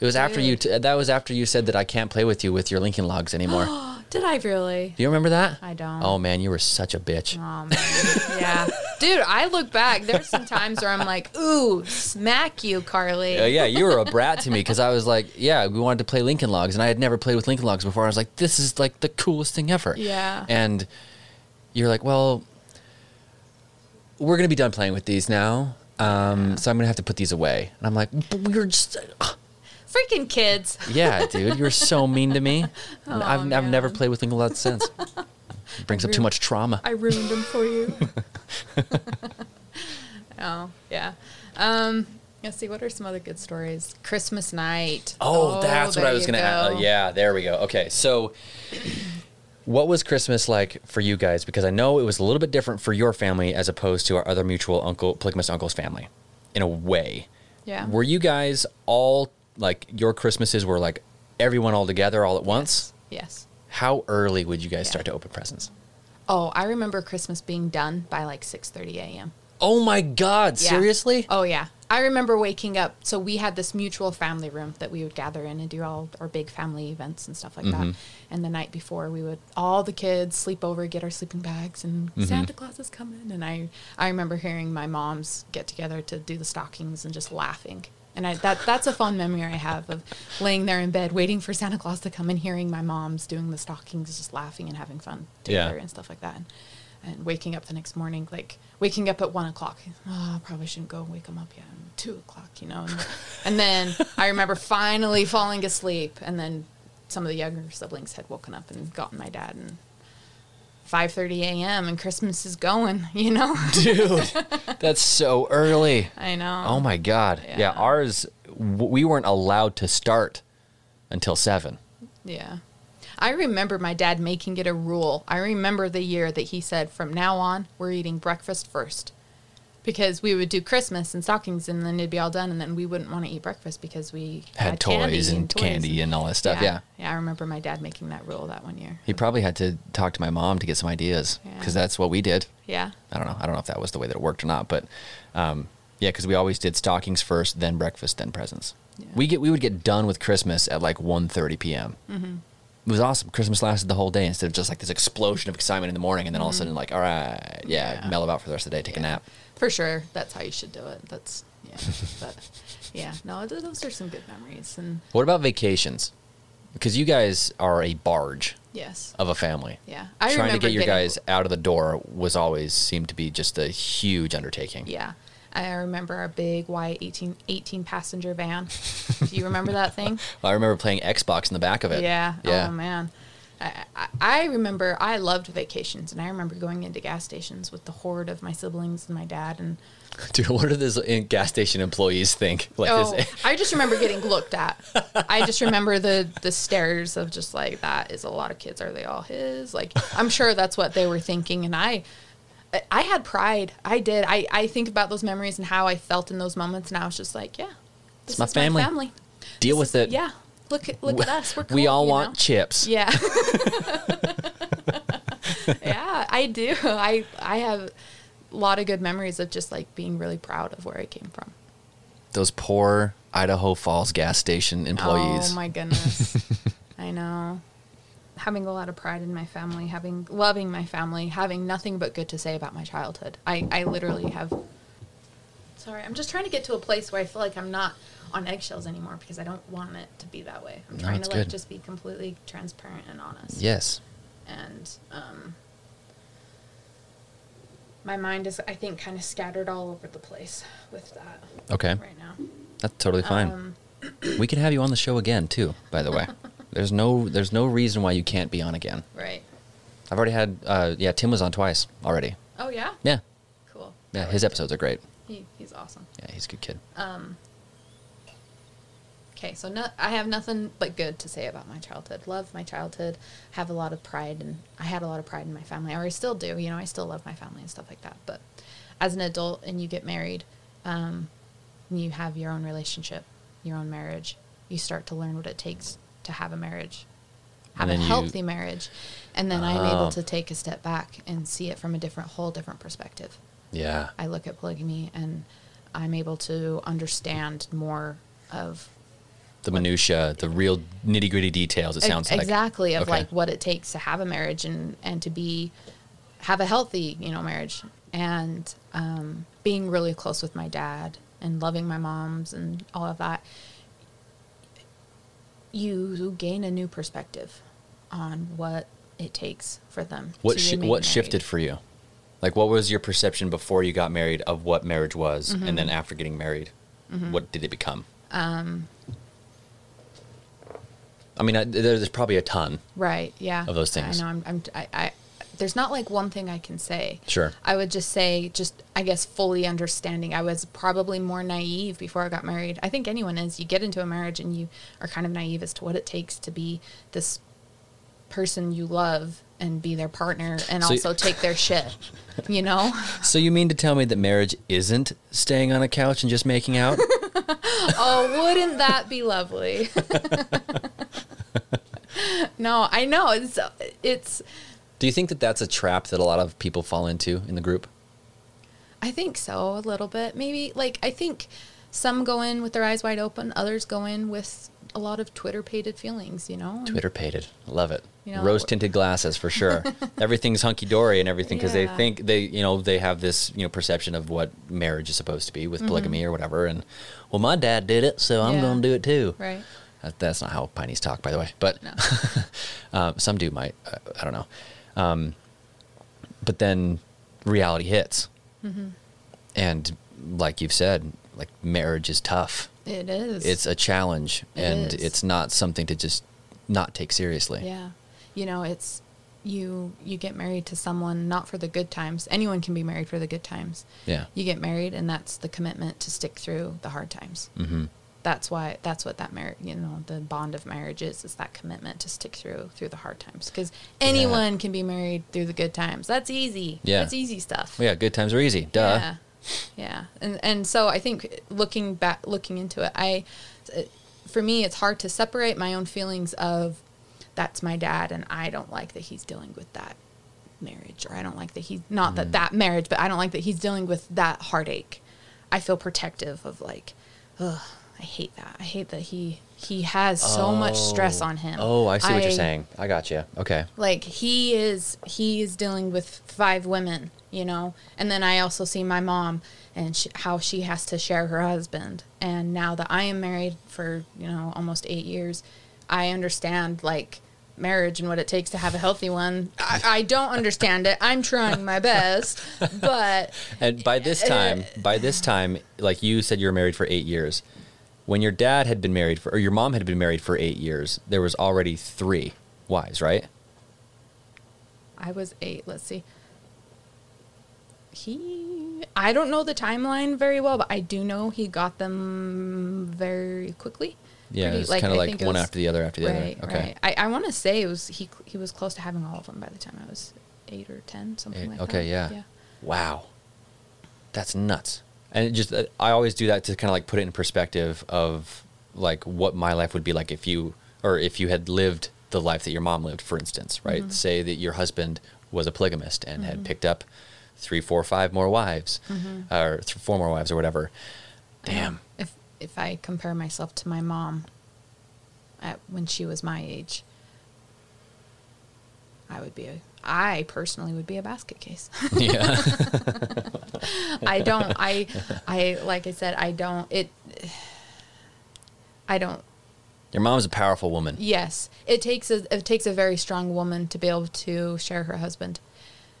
It was after you. T- that was after you said that I can't play with you with your Lincoln Logs anymore. Did I really? Do you remember that? I don't. Oh man, you were such a bitch. Oh man, yeah, dude. I look back. There's some times where I'm like, "Ooh, smack you, Carly." Uh, yeah, you were a brat to me because I was like, yeah, we wanted to play Lincoln Logs, and I had never played with Lincoln Logs before. I was like, this is like the coolest thing ever. Yeah. And you're like, well, we're gonna be done playing with these now, um, so I'm gonna have to put these away. And I'm like, we were just. Freaking kids. Yeah, dude, you were so mean to me. And I've, I've never played with Lincoln Logs since. It brings up too much trauma. I ruined them for you. oh, yeah. Um, let's see. What are some other good stories? Christmas night. Oh, that's what I was going to add. Uh, yeah, there we go. Okay, so what was Christmas like for you guys? Because I know it was a little bit different for your family as opposed to our other mutual uncle, polygamous uncle's family, in a way. Yeah. Were you guys all like your Christmases were like everyone all together all at once? Yes. How early would you guys Yeah. start to open presents? Oh, I remember Christmas being done by like 6:30 a.m. Oh my God! Yeah. Seriously? Oh yeah. I remember waking up. So we had this mutual family room that we would gather in and do all our big family events and stuff like Mm-hmm. that. And the night before, we would all the kids sleep over, get our sleeping bags, and Mm-hmm. Santa Claus is coming. And I, I remember hearing my moms get together to do the stockings and just laughing. And I, that that's a fond memory I have of laying there in bed waiting for Santa Claus to come and hearing my moms doing the stockings, just laughing and having fun Yeah. together and stuff like that. and waking up the next morning, like waking up at one o'clock. Oh, I probably shouldn't go wake him up yet. Two o'clock, you know. And, and then I remember finally falling asleep, and then some of the younger siblings had woken up and gotten my dad and 5:30 a.m. and Christmas is going, you know. Dude, that's so early. I know. Oh my god. Yeah, Yeah. ours we weren't allowed to start until 7. Yeah. I remember my dad making it a rule. I remember the year that he said, from now on, we're eating breakfast first. Because we would do Christmas and stockings and then it'd be all done and then we wouldn't want to eat breakfast because we Had, toys and toys candy and all that stuff. Yeah. Yeah, I remember my dad making that rule that one year. He probably had to talk to my mom to get some ideas Yeah. because that's what we did. Yeah. I don't know. I don't know if that was the way that it worked or not, but um, yeah, because we always did stockings first, then breakfast, then presents. Yeah. We get we would get done with Christmas at like 1.30 p.m. Mm-hmm. It was awesome. Christmas lasted the whole day instead of just like this explosion of excitement in the morning, and then all of a sudden like, all right, yeah, Mm-hmm. Yeah. mellow out for the rest of the day, take a nap. For sure. That's how you should do it. That's, yeah. but yeah, no, those are some good memories. And What about vacations? Because you guys are a barge yes. of a family. Yeah. I Trying to get your guys out of the door was always seemed to be just a huge undertaking. Yeah. I remember our big white 18, 18 passenger van. Do you remember that thing? I remember playing Xbox in the back of it. Yeah. Yeah. Oh man. I, remember I loved vacations, and I remember going into gas stations with the horde of my siblings and my dad. And Dude, what do those uh, gas station employees think? Like oh, this, I just remember getting looked at. I just remember the the stares of just like that is a lot of kids. Are they all his? Like I'm sure that's what they were thinking, and I. I- had pride. I did. I, I think about those memories and how I felt in those moments, and I was just like, yeah, this my. My family. deal This with is- it. Yeah. Look at look at us. We're we all want know? chips. Yeah. yeah, I do. I I have a lot of good memories of just like being really proud of where I came from. Those poor Idaho Falls gas station employees. Oh my goodness. I know. Having a lot of pride in my family, having loving my family, having nothing but good to say about my childhood. I, I literally have Sorry, I'm just trying to get to a place where I feel like I'm not on eggshells anymore because I don't want it to be that way. I'm No, trying to like good. just be completely transparent and honest. Yes. and um, my mind is i think kind of scattered all over the place with that Okay. right now That's totally fine. um, we can have you on the show again too, by the way. there's no there's no reason why you can't be on again. right I've already had uh yeah, Tim was on twice already. oh yeah Yeah. cool Yeah, his episodes are great. he, he's awesome Yeah, he's a good kid. Okay so no, i have nothing but good to say about my childhood love my childhood have a lot of pride and i had a lot of pride in my family or i still do you know i still love my family and stuff like that but as an adult and you get married um, you have your own relationship your own marriage you start to learn what it takes to have a marriage have a then you- healthy marriage and then i'm Ah. able to take a step back and see it from a different whole different perspective Yeah. I look at polygamy and I'm able to understand more of The minutia, the real nitty gritty details. It sounds like exactly of Okay. like what it takes to have a marriage and and to be have a healthy you know marriage and um, being really close with my dad and loving my moms and all of that. You gain a new perspective on what it takes for them. What to shi what married. shifted for you? Like, what was your perception before you got married of what marriage was, Mm-hmm. and then after getting married, what did it become? Um, I mean, I, there's probably a ton. Right. Yeah. of those things. I know. I'm. I'm I, I. There's not like one thing I can say. Sure. I would just say, just I guess, fully understanding. I was probably more naive before I got married. I think anyone is. You get into a marriage and you are kind of naive as to what it takes to be this person you love and be their partner and So- also take their shit. You know? So you mean to tell me that marriage isn't staying on a couch and just making out? oh, wouldn't that be lovely? no, I know. It's it's. Do you think that that's a trap that a lot of people fall into in the group? I think so, a little bit. Maybe like I think some go in with their eyes wide open, others go in with a lot of Twitter pated feelings, you know? Twitter pated, love it. You know, Rose tinted glasses for sure. Everything's hunky dory and everything because they think they, you know, they have this, you know, perception of what marriage is supposed to be with polygamy or whatever. And well, my dad did it, so I'm Mm-hmm. Going to do it too. Right. That, that's not how pineys talk, by the way. But No. um, some do might. Uh, I don't know. Um, but then reality hits. Mm-hmm. And like you've said, like marriage is tough. It is. It's a challenge It and is. it's not something to just not take seriously. Yeah. You know, it's you you get married to someone not for the good times. Anyone can be married for the good times. Yeah. You get married and that's the commitment to stick through the hard times. Mhm. That's why that's what that marriage, you know, the bond of marriage is is that commitment to stick through through the hard times cuz anyone can be married through the good times. That's easy. Yeah. That's easy stuff. Well, yeah, good times are easy. Duh. Yeah, yeah, and and so I think looking back, looking into it, I, for me, it's hard to separate my own feelings of that's my dad, and I don't like that he's dealing with that marriage, or I don't like that he's not Mm. that that marriage, but I don't like that he's dealing with that heartache. I feel protective of like, ugh, I hate that. I hate that he he has so much stress Oh. on him. Oh, I see what you're saying. I got you. Okay. like he is he is dealing with five women you know and then i also see my mom and sh how she has to share her husband and now that i am married for you know almost eight years i understand like marriage and what it takes to have a healthy one i, I don't understand it i'm trying my best but And by this time, by this time, like you said, you were married for eight years. When your dad had been married for, or your mom had been married for eight years, there was already three wives, right? i was eight let's see he i don't know the timeline very well but i do know he got them very quickly Yeah, it's like, kind of like one was- after the other after the right, other. Okay. Right. I, I want to say it was he he was close to having all of them by the time I was eight or ten, something Eight- like okay, that. yeah. Yeah. Wow. That's nuts. And just, I always do that to kind of like put it in perspective of like what my life would be like if you, or if you had lived the life that your mom lived, for instance, right? Mm-hmm. Say that your husband was a polygamist and had picked up three, four, five more wives, Mm-hmm. or th- four more wives or whatever. Damn. If if I compare myself to my mom, at when she was my age, I would be a. I personally would be a basket case. yeah. I don't. I I like I said. I don't. It. I don't Your mom's a powerful woman. Yes, it takes a it takes a very strong woman to be able to share her husband.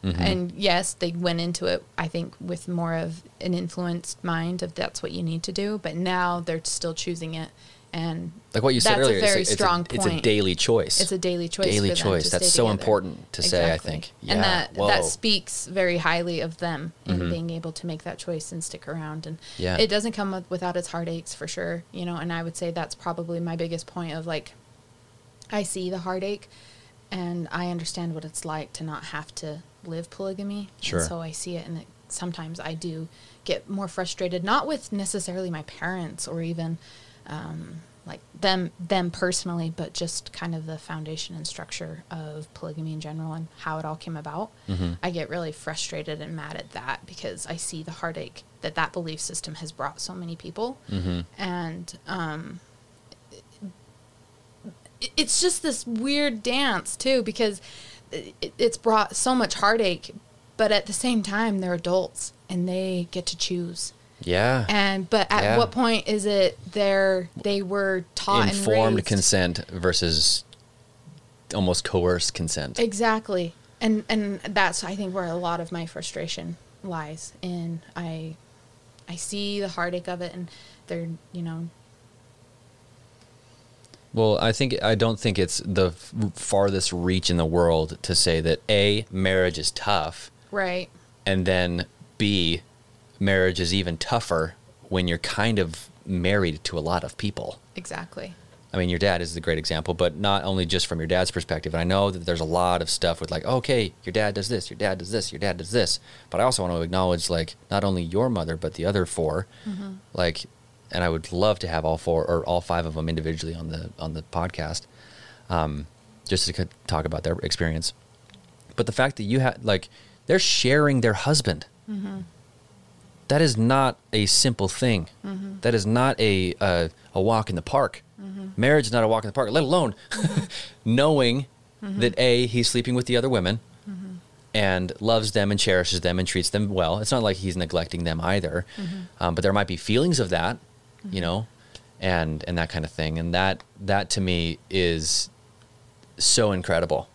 Mm-hmm. And yes, they went into it. I think with more of an influenced mind of that's what you need to do. But now they're still choosing it, and Like what you said That's a earlier, very it's, a, strong it's a, it's a daily choice. it's a daily choice. Daily for them choice. to That's stay so together. important to say, I think. Yeah. and that that speaks very highly of them in Mhm. being able to make that choice and stick around. And Yeah. it doesn't come with, without its heartaches for sure, you know. And I would say that's probably my biggest point of like, I see the heartache, and I understand what it's like to not have to live polygamy. Sure. And so I see it, and it, sometimes I do get more frustrated, not with necessarily my parents or even um, like them them personally, but just kind of the foundation and structure of polygamy in general and how it all came about. Mhm. I get really frustrated and mad at that because I see the heartache that that belief system has brought so many people, Mhm. and um, it- it's just this weird dance too because it, it's brought so much heartache, but at the same time they're adults and they get to choose. Yeah. And but at Yeah. what point is it they're they were taught Informed consent versus almost coerced consent. Exactly. And and that's I think where a lot of my frustration lies in I I see the heartache of it and they're, you know, Well, I think I don't think it's the f- farthest reach in the world to say that A, marriage is tough, right. and then B, marriage is even tougher when you're kind of married to a lot of people. Exactly. I mean, your dad is the great example, but not only just from your dad's perspective. And I know that there's a lot of stuff with like, okay, your dad does this, your dad does this, your dad does this. But I also want to acknowledge like not only your mother, but the other 4 Like, and I would love to have all four or all five of them individually on the on the podcast, um, just to talk about their experience. But the fact that you had like they're sharing their husband. That is not a simple thing. Mm-hmm. That is not a uh, a walk in the park. Mm-hmm. Marriage is not a walk in the park. Let alone mm-hmm. knowing that a he's sleeping with the other women and loves them and cherishes them and treats them well. It's not like he's neglecting them either. Um, but there might be feelings of that, you know, and and that kind of thing. And that that to me is so incredible.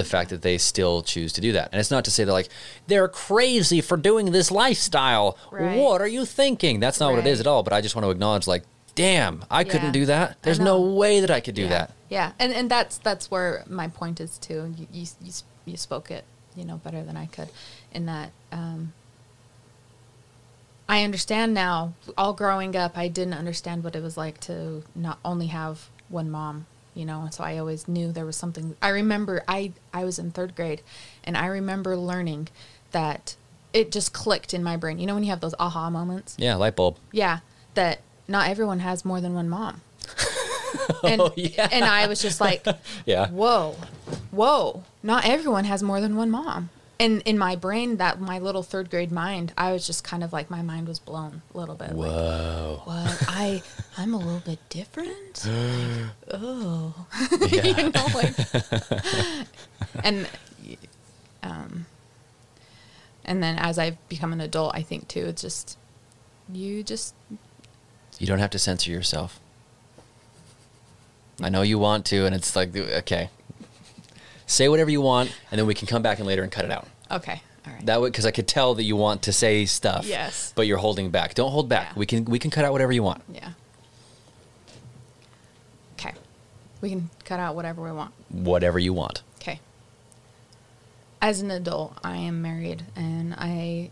The fact that they still choose to do that. And it's not to say they're like, they're crazy for doing this lifestyle. Right. What are you thinking? That's not what it is at all. But I just want to acknowledge, like, damn, I couldn't do that. There's no way that I could do yeah. that. Yeah, and and that's that's where my point is too. You you you, you spoke it, you know, better than I could, in that. Um, I understand now. All growing up, I didn't understand what it was like to not only have one mom, you know, so I always knew there was something. I remember I I was in third grade, and I remember learning that it just clicked in my brain. You know, when you have those aha moments. Yeah, light bulb. Yeah, that not everyone has more than one mom. and, Oh, yeah. and I was just like, Yeah. whoa, whoa, not everyone has more than one mom. And in my brain, that my little third grade mind, I was just kind of like my mind was blown a little bit. Like, Whoa. what? I I'm a little bit different. oh, you know, like, and um, and then as I've become an adult, I think too, it's just you just You don't have to censor yourself. I know you want to, and it's like, okay. Say whatever you want, and then we can come back in later and cut it out. okay. All right. That way, because I could tell that you want to say stuff. Yes. But you're holding back. Don't hold back. Yeah. We can we can cut out whatever you want. yeah. Okay. We can cut out whatever we want. Whatever you want. Okay. As an adult, I am married and I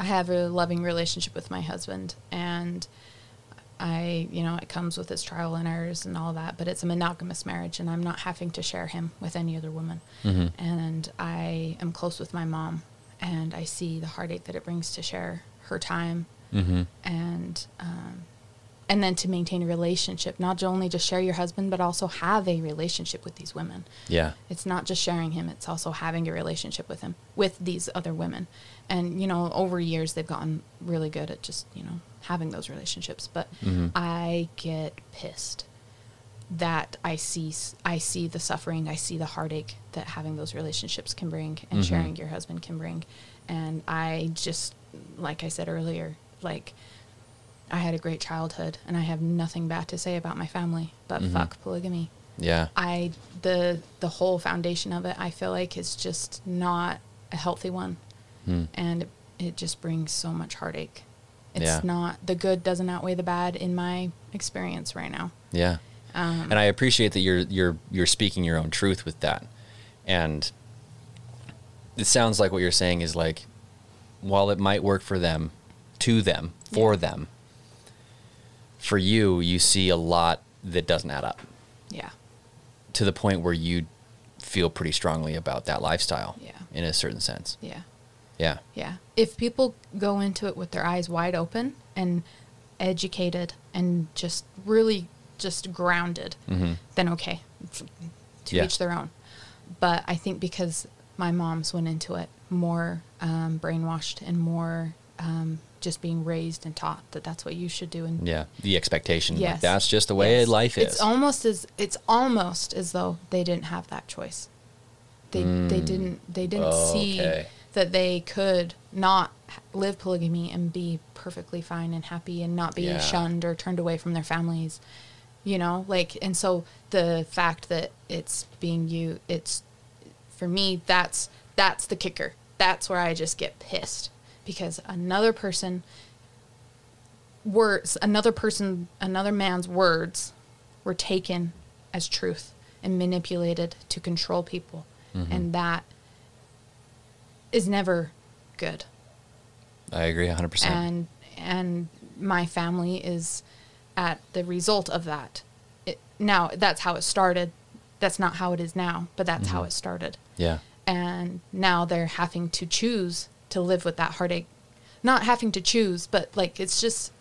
I have a loving relationship with my husband and I, you know, it comes with its trial and errors and all that, but it's a monogamous marriage and I'm not having to share him with any other woman. And I am close with my mom and I see the heartache that it brings to share her time Mm-hmm. and um, and then to maintain a relationship, not only just share your husband, but also have a relationship with these women. Yeah. It's not just sharing him; it's also having a relationship with him, with these other women. And you know, over years, they've gotten really good at just you know having those relationships. But Mhm. I get pissed that I see I see the suffering, I see the heartache that having those relationships can bring, and Mhm. sharing your husband can bring. And I just, like I said earlier, like I had a great childhood, and I have nothing bad to say about my family. But Mhm. fuck polygamy. Yeah. I the the whole foundation of it I feel like is just not a healthy one Hmm. and it, it just brings so much heartache. It's Yeah. not the good doesn't outweigh the bad in my experience right now. Yeah. Um, and I appreciate that you're you're you're speaking your own truth with that. And it sounds like what you're saying is like while it might work for them, to them, for Yeah. them, for you, you see a lot that doesn't add up yeah. to the point where you feel pretty strongly about that lifestyle Yeah. in a certain sense. Yeah. Yeah. Yeah. If people go into it with their eyes wide open and educated and just really just grounded, Mhm. then okay. To Yeah. each their own. But I think because my mom's went into it more um, brainwashed and more um, just being raised and taught that that's what you should do. And Yeah. The expectation. Like, Yes. that's just the way Yes. life is. It's almost as it's almost as though they didn't have that choice. They they Mm. didn't they didn't see Okay. That they could not live polygamy and be perfectly fine and happy and not be Yeah. shunned or turned away from their families. You know, like and so the fact that it's being you it's for me that's that's the kicker. That's where I just get pissed because another person words another person another man's words were taken as truth and manipulated to control people mm-hmm. and that is never good I agree 100%. and and my family is at the result of that it, now that's how it started that's not how it is now but that's how Mhm. it started yeah. and now they're having to choose to live with that heartache not having to choose but like it's just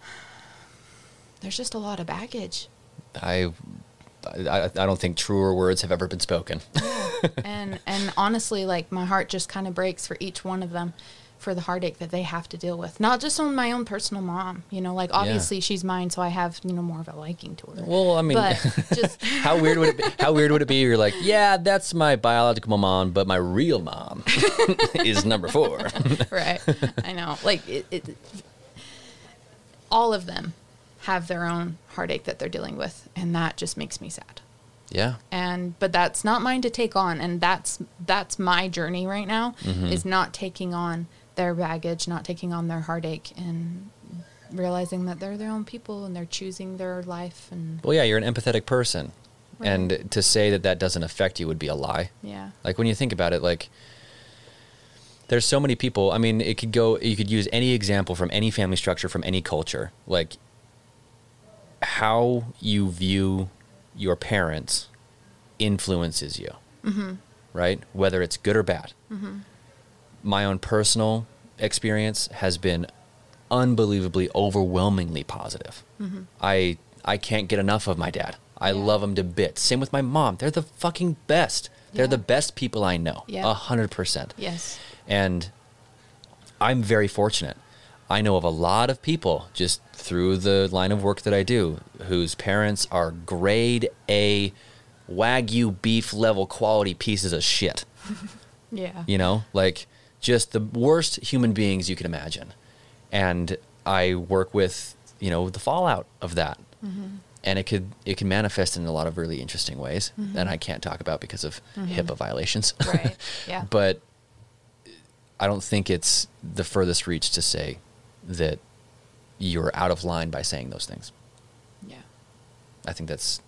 there's just a lot of baggage I, I, I don't think truer words have ever been spoken. and and honestly like my heart just kind of breaks for each one of them for the heartache that they have to deal with not just on my own personal mom you know like obviously she's mine so i have you know more of a liking to her Well, I mean, just how weird would it be? How weird would it be? You're like, yeah, that's my biological mom, but my real mom is number four. right i know like it, it all of them have their own heartache that they're dealing with and that just makes me sad Yeah. and but that's not mine to take on and that's that's my journey right now Mm-hmm. is not taking on their baggage not taking on their heartache and realizing that they're their own people and they're choosing their life and Well, yeah, you're an empathetic person. Right. And to say that that doesn't affect you would be a lie. yeah Like when you think about it, like there's so many people. I mean, it could go. You could use any example from any family structure from any culture. Like how you view your parents influences you, mm-hmm. right? Whether it's good or bad. My own personal experience has been unbelievably, overwhelmingly positive. I I can't get enough of my dad. I Yeah. love him to bits. Same with my mom. They're the fucking best. They're the best people I know. A hundred percent. yes And I'm very fortunate. I know of a lot of people just through the line of work that I do whose parents are grade A wagyu beef level quality pieces of shit. yeah You know, like just the worst human beings you can imagine. And I work with, you know, the fallout of that. Mm-hmm. And it could it can manifest in a lot of really interesting ways mm-hmm. that I can't talk about because of mm-hmm. HIPAA violations. right yeah but I don't think it's the furthest reach to say that you're out of line by saying those things. yeah I think that's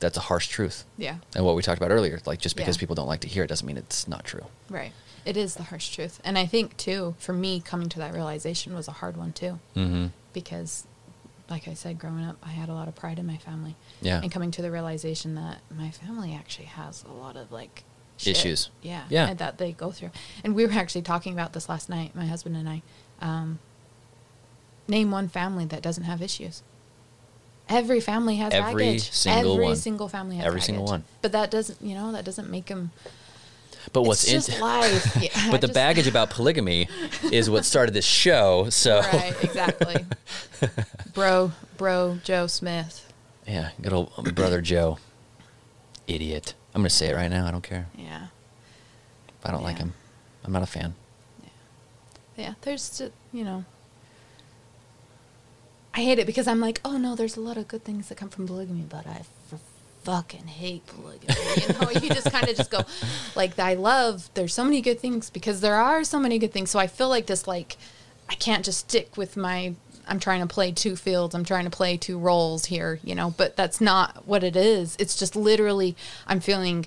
that's a harsh truth. yeah And what we talked about earlier, like just because Yeah. people don't like to hear it doesn't mean it's not true. right it is the harsh truth and i think too for me coming to that realization was a hard one too Mm-hmm. because like i said growing up i had a lot of pride in my family Yeah. and coming to the realization that my family actually has a lot of like shit. Issues. yeah Yeah. and that they go through and we were actually talking about this last night my husband and i um, name one family that doesn't have issues every family has Every baggage single every one. single family has Every single one. but that doesn't you know that doesn't make them But what's it's just in- life Yeah, I but the just- baggage about polygamy is what started this show. So right exactly bro bro joe smith yeah, good old brother Joe, idiot. I'm gonna say it right now. I don't care. yeah I don't like him. I'm not a fan. yeah there's you know i hate it because i'm like oh no there's a lot of good things that come from polygamy but i f- fucking hate polygamy. You know you just kind of just go like i love there's so many good things because there are so many good things. So i feel like this like i can't just stick with my i'm trying to play two fields i'm trying to play two roles here you know but that's not what it is. It's just literally i'm feeling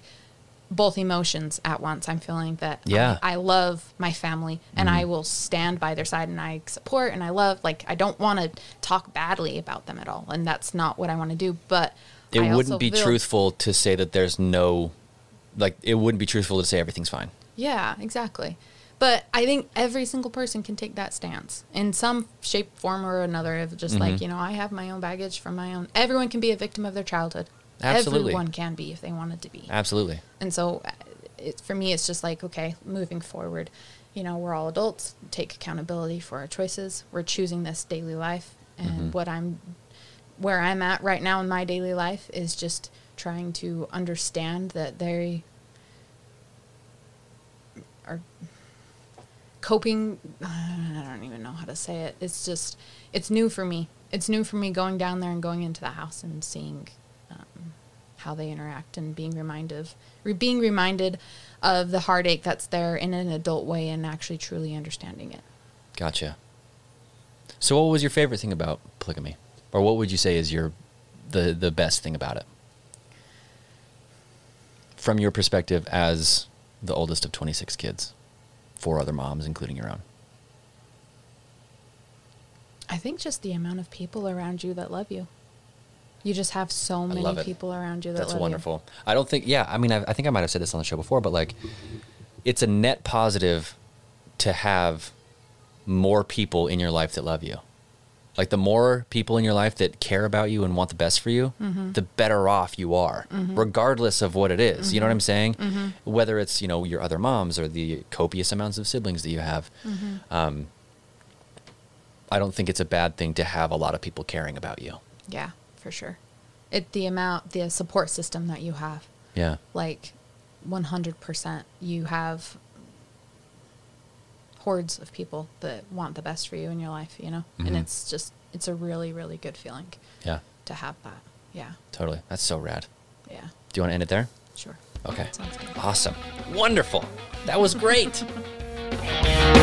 both emotions at once. I'm feeling that Yeah. I, I love my family and I will stand by their side and I support and I love like I don't want to talk badly about them at all and that's not what I want to do. But It I wouldn't be feel- truthful to say that there's no, like, it wouldn't be truthful to say everything's fine. Yeah, exactly. But I think every single person can take that stance in some shape, form, or another. Of just like Mhm. you know, I have my own baggage from my own. Everyone can be a victim of their childhood. Absolutely. Everyone can be if they wanted to be. Absolutely. And so, uh, it, for me, it's just like, okay, moving forward, you know, we're all adults, take accountability for our choices. We're choosing this daily life. And Mhm. what I'm, where I'm at right now in my daily life is just trying to understand that they are coping. I don't even know how to say it. It's just, it's new for me. It's new for me going down there and going into the house and seeing how they interact and being reminded of, re- being reminded of the heartache that's there in an adult way and actually truly understanding it. Gotcha. So, what was your favorite thing about polygamy, or what would you say is your the the best thing about it, from your perspective as the oldest of twenty six kids, four other moms, including your own? I think just the amount of people around you that love you. You just have so many people around you that love you. That's wonderful. I don't think. Yeah, I mean, I, I think I might have said this on the show before, but like, it's a net positive to have more people in your life that love you. Like the more people in your life that care about you and want the best for you, Mm-hmm. the better off you are, regardless of what it is. You know what I'm saying? Mm-hmm. Whether it's you know your other moms or the copious amounts of siblings that you have. Mm-hmm. Um, I don't think it's a bad thing to have a lot of people caring about you. you. Yeah, for sure. It the amount the support system that you have. Yeah. Like 100% you have hordes of people that want the best for you in your life, you know? And Mhm. it's just it's a really really good feeling Yeah. to have that. Yeah. Totally. That's so rad. Yeah. Do you want to end it there? Sure. Okay. Awesome. Wonderful. That was great.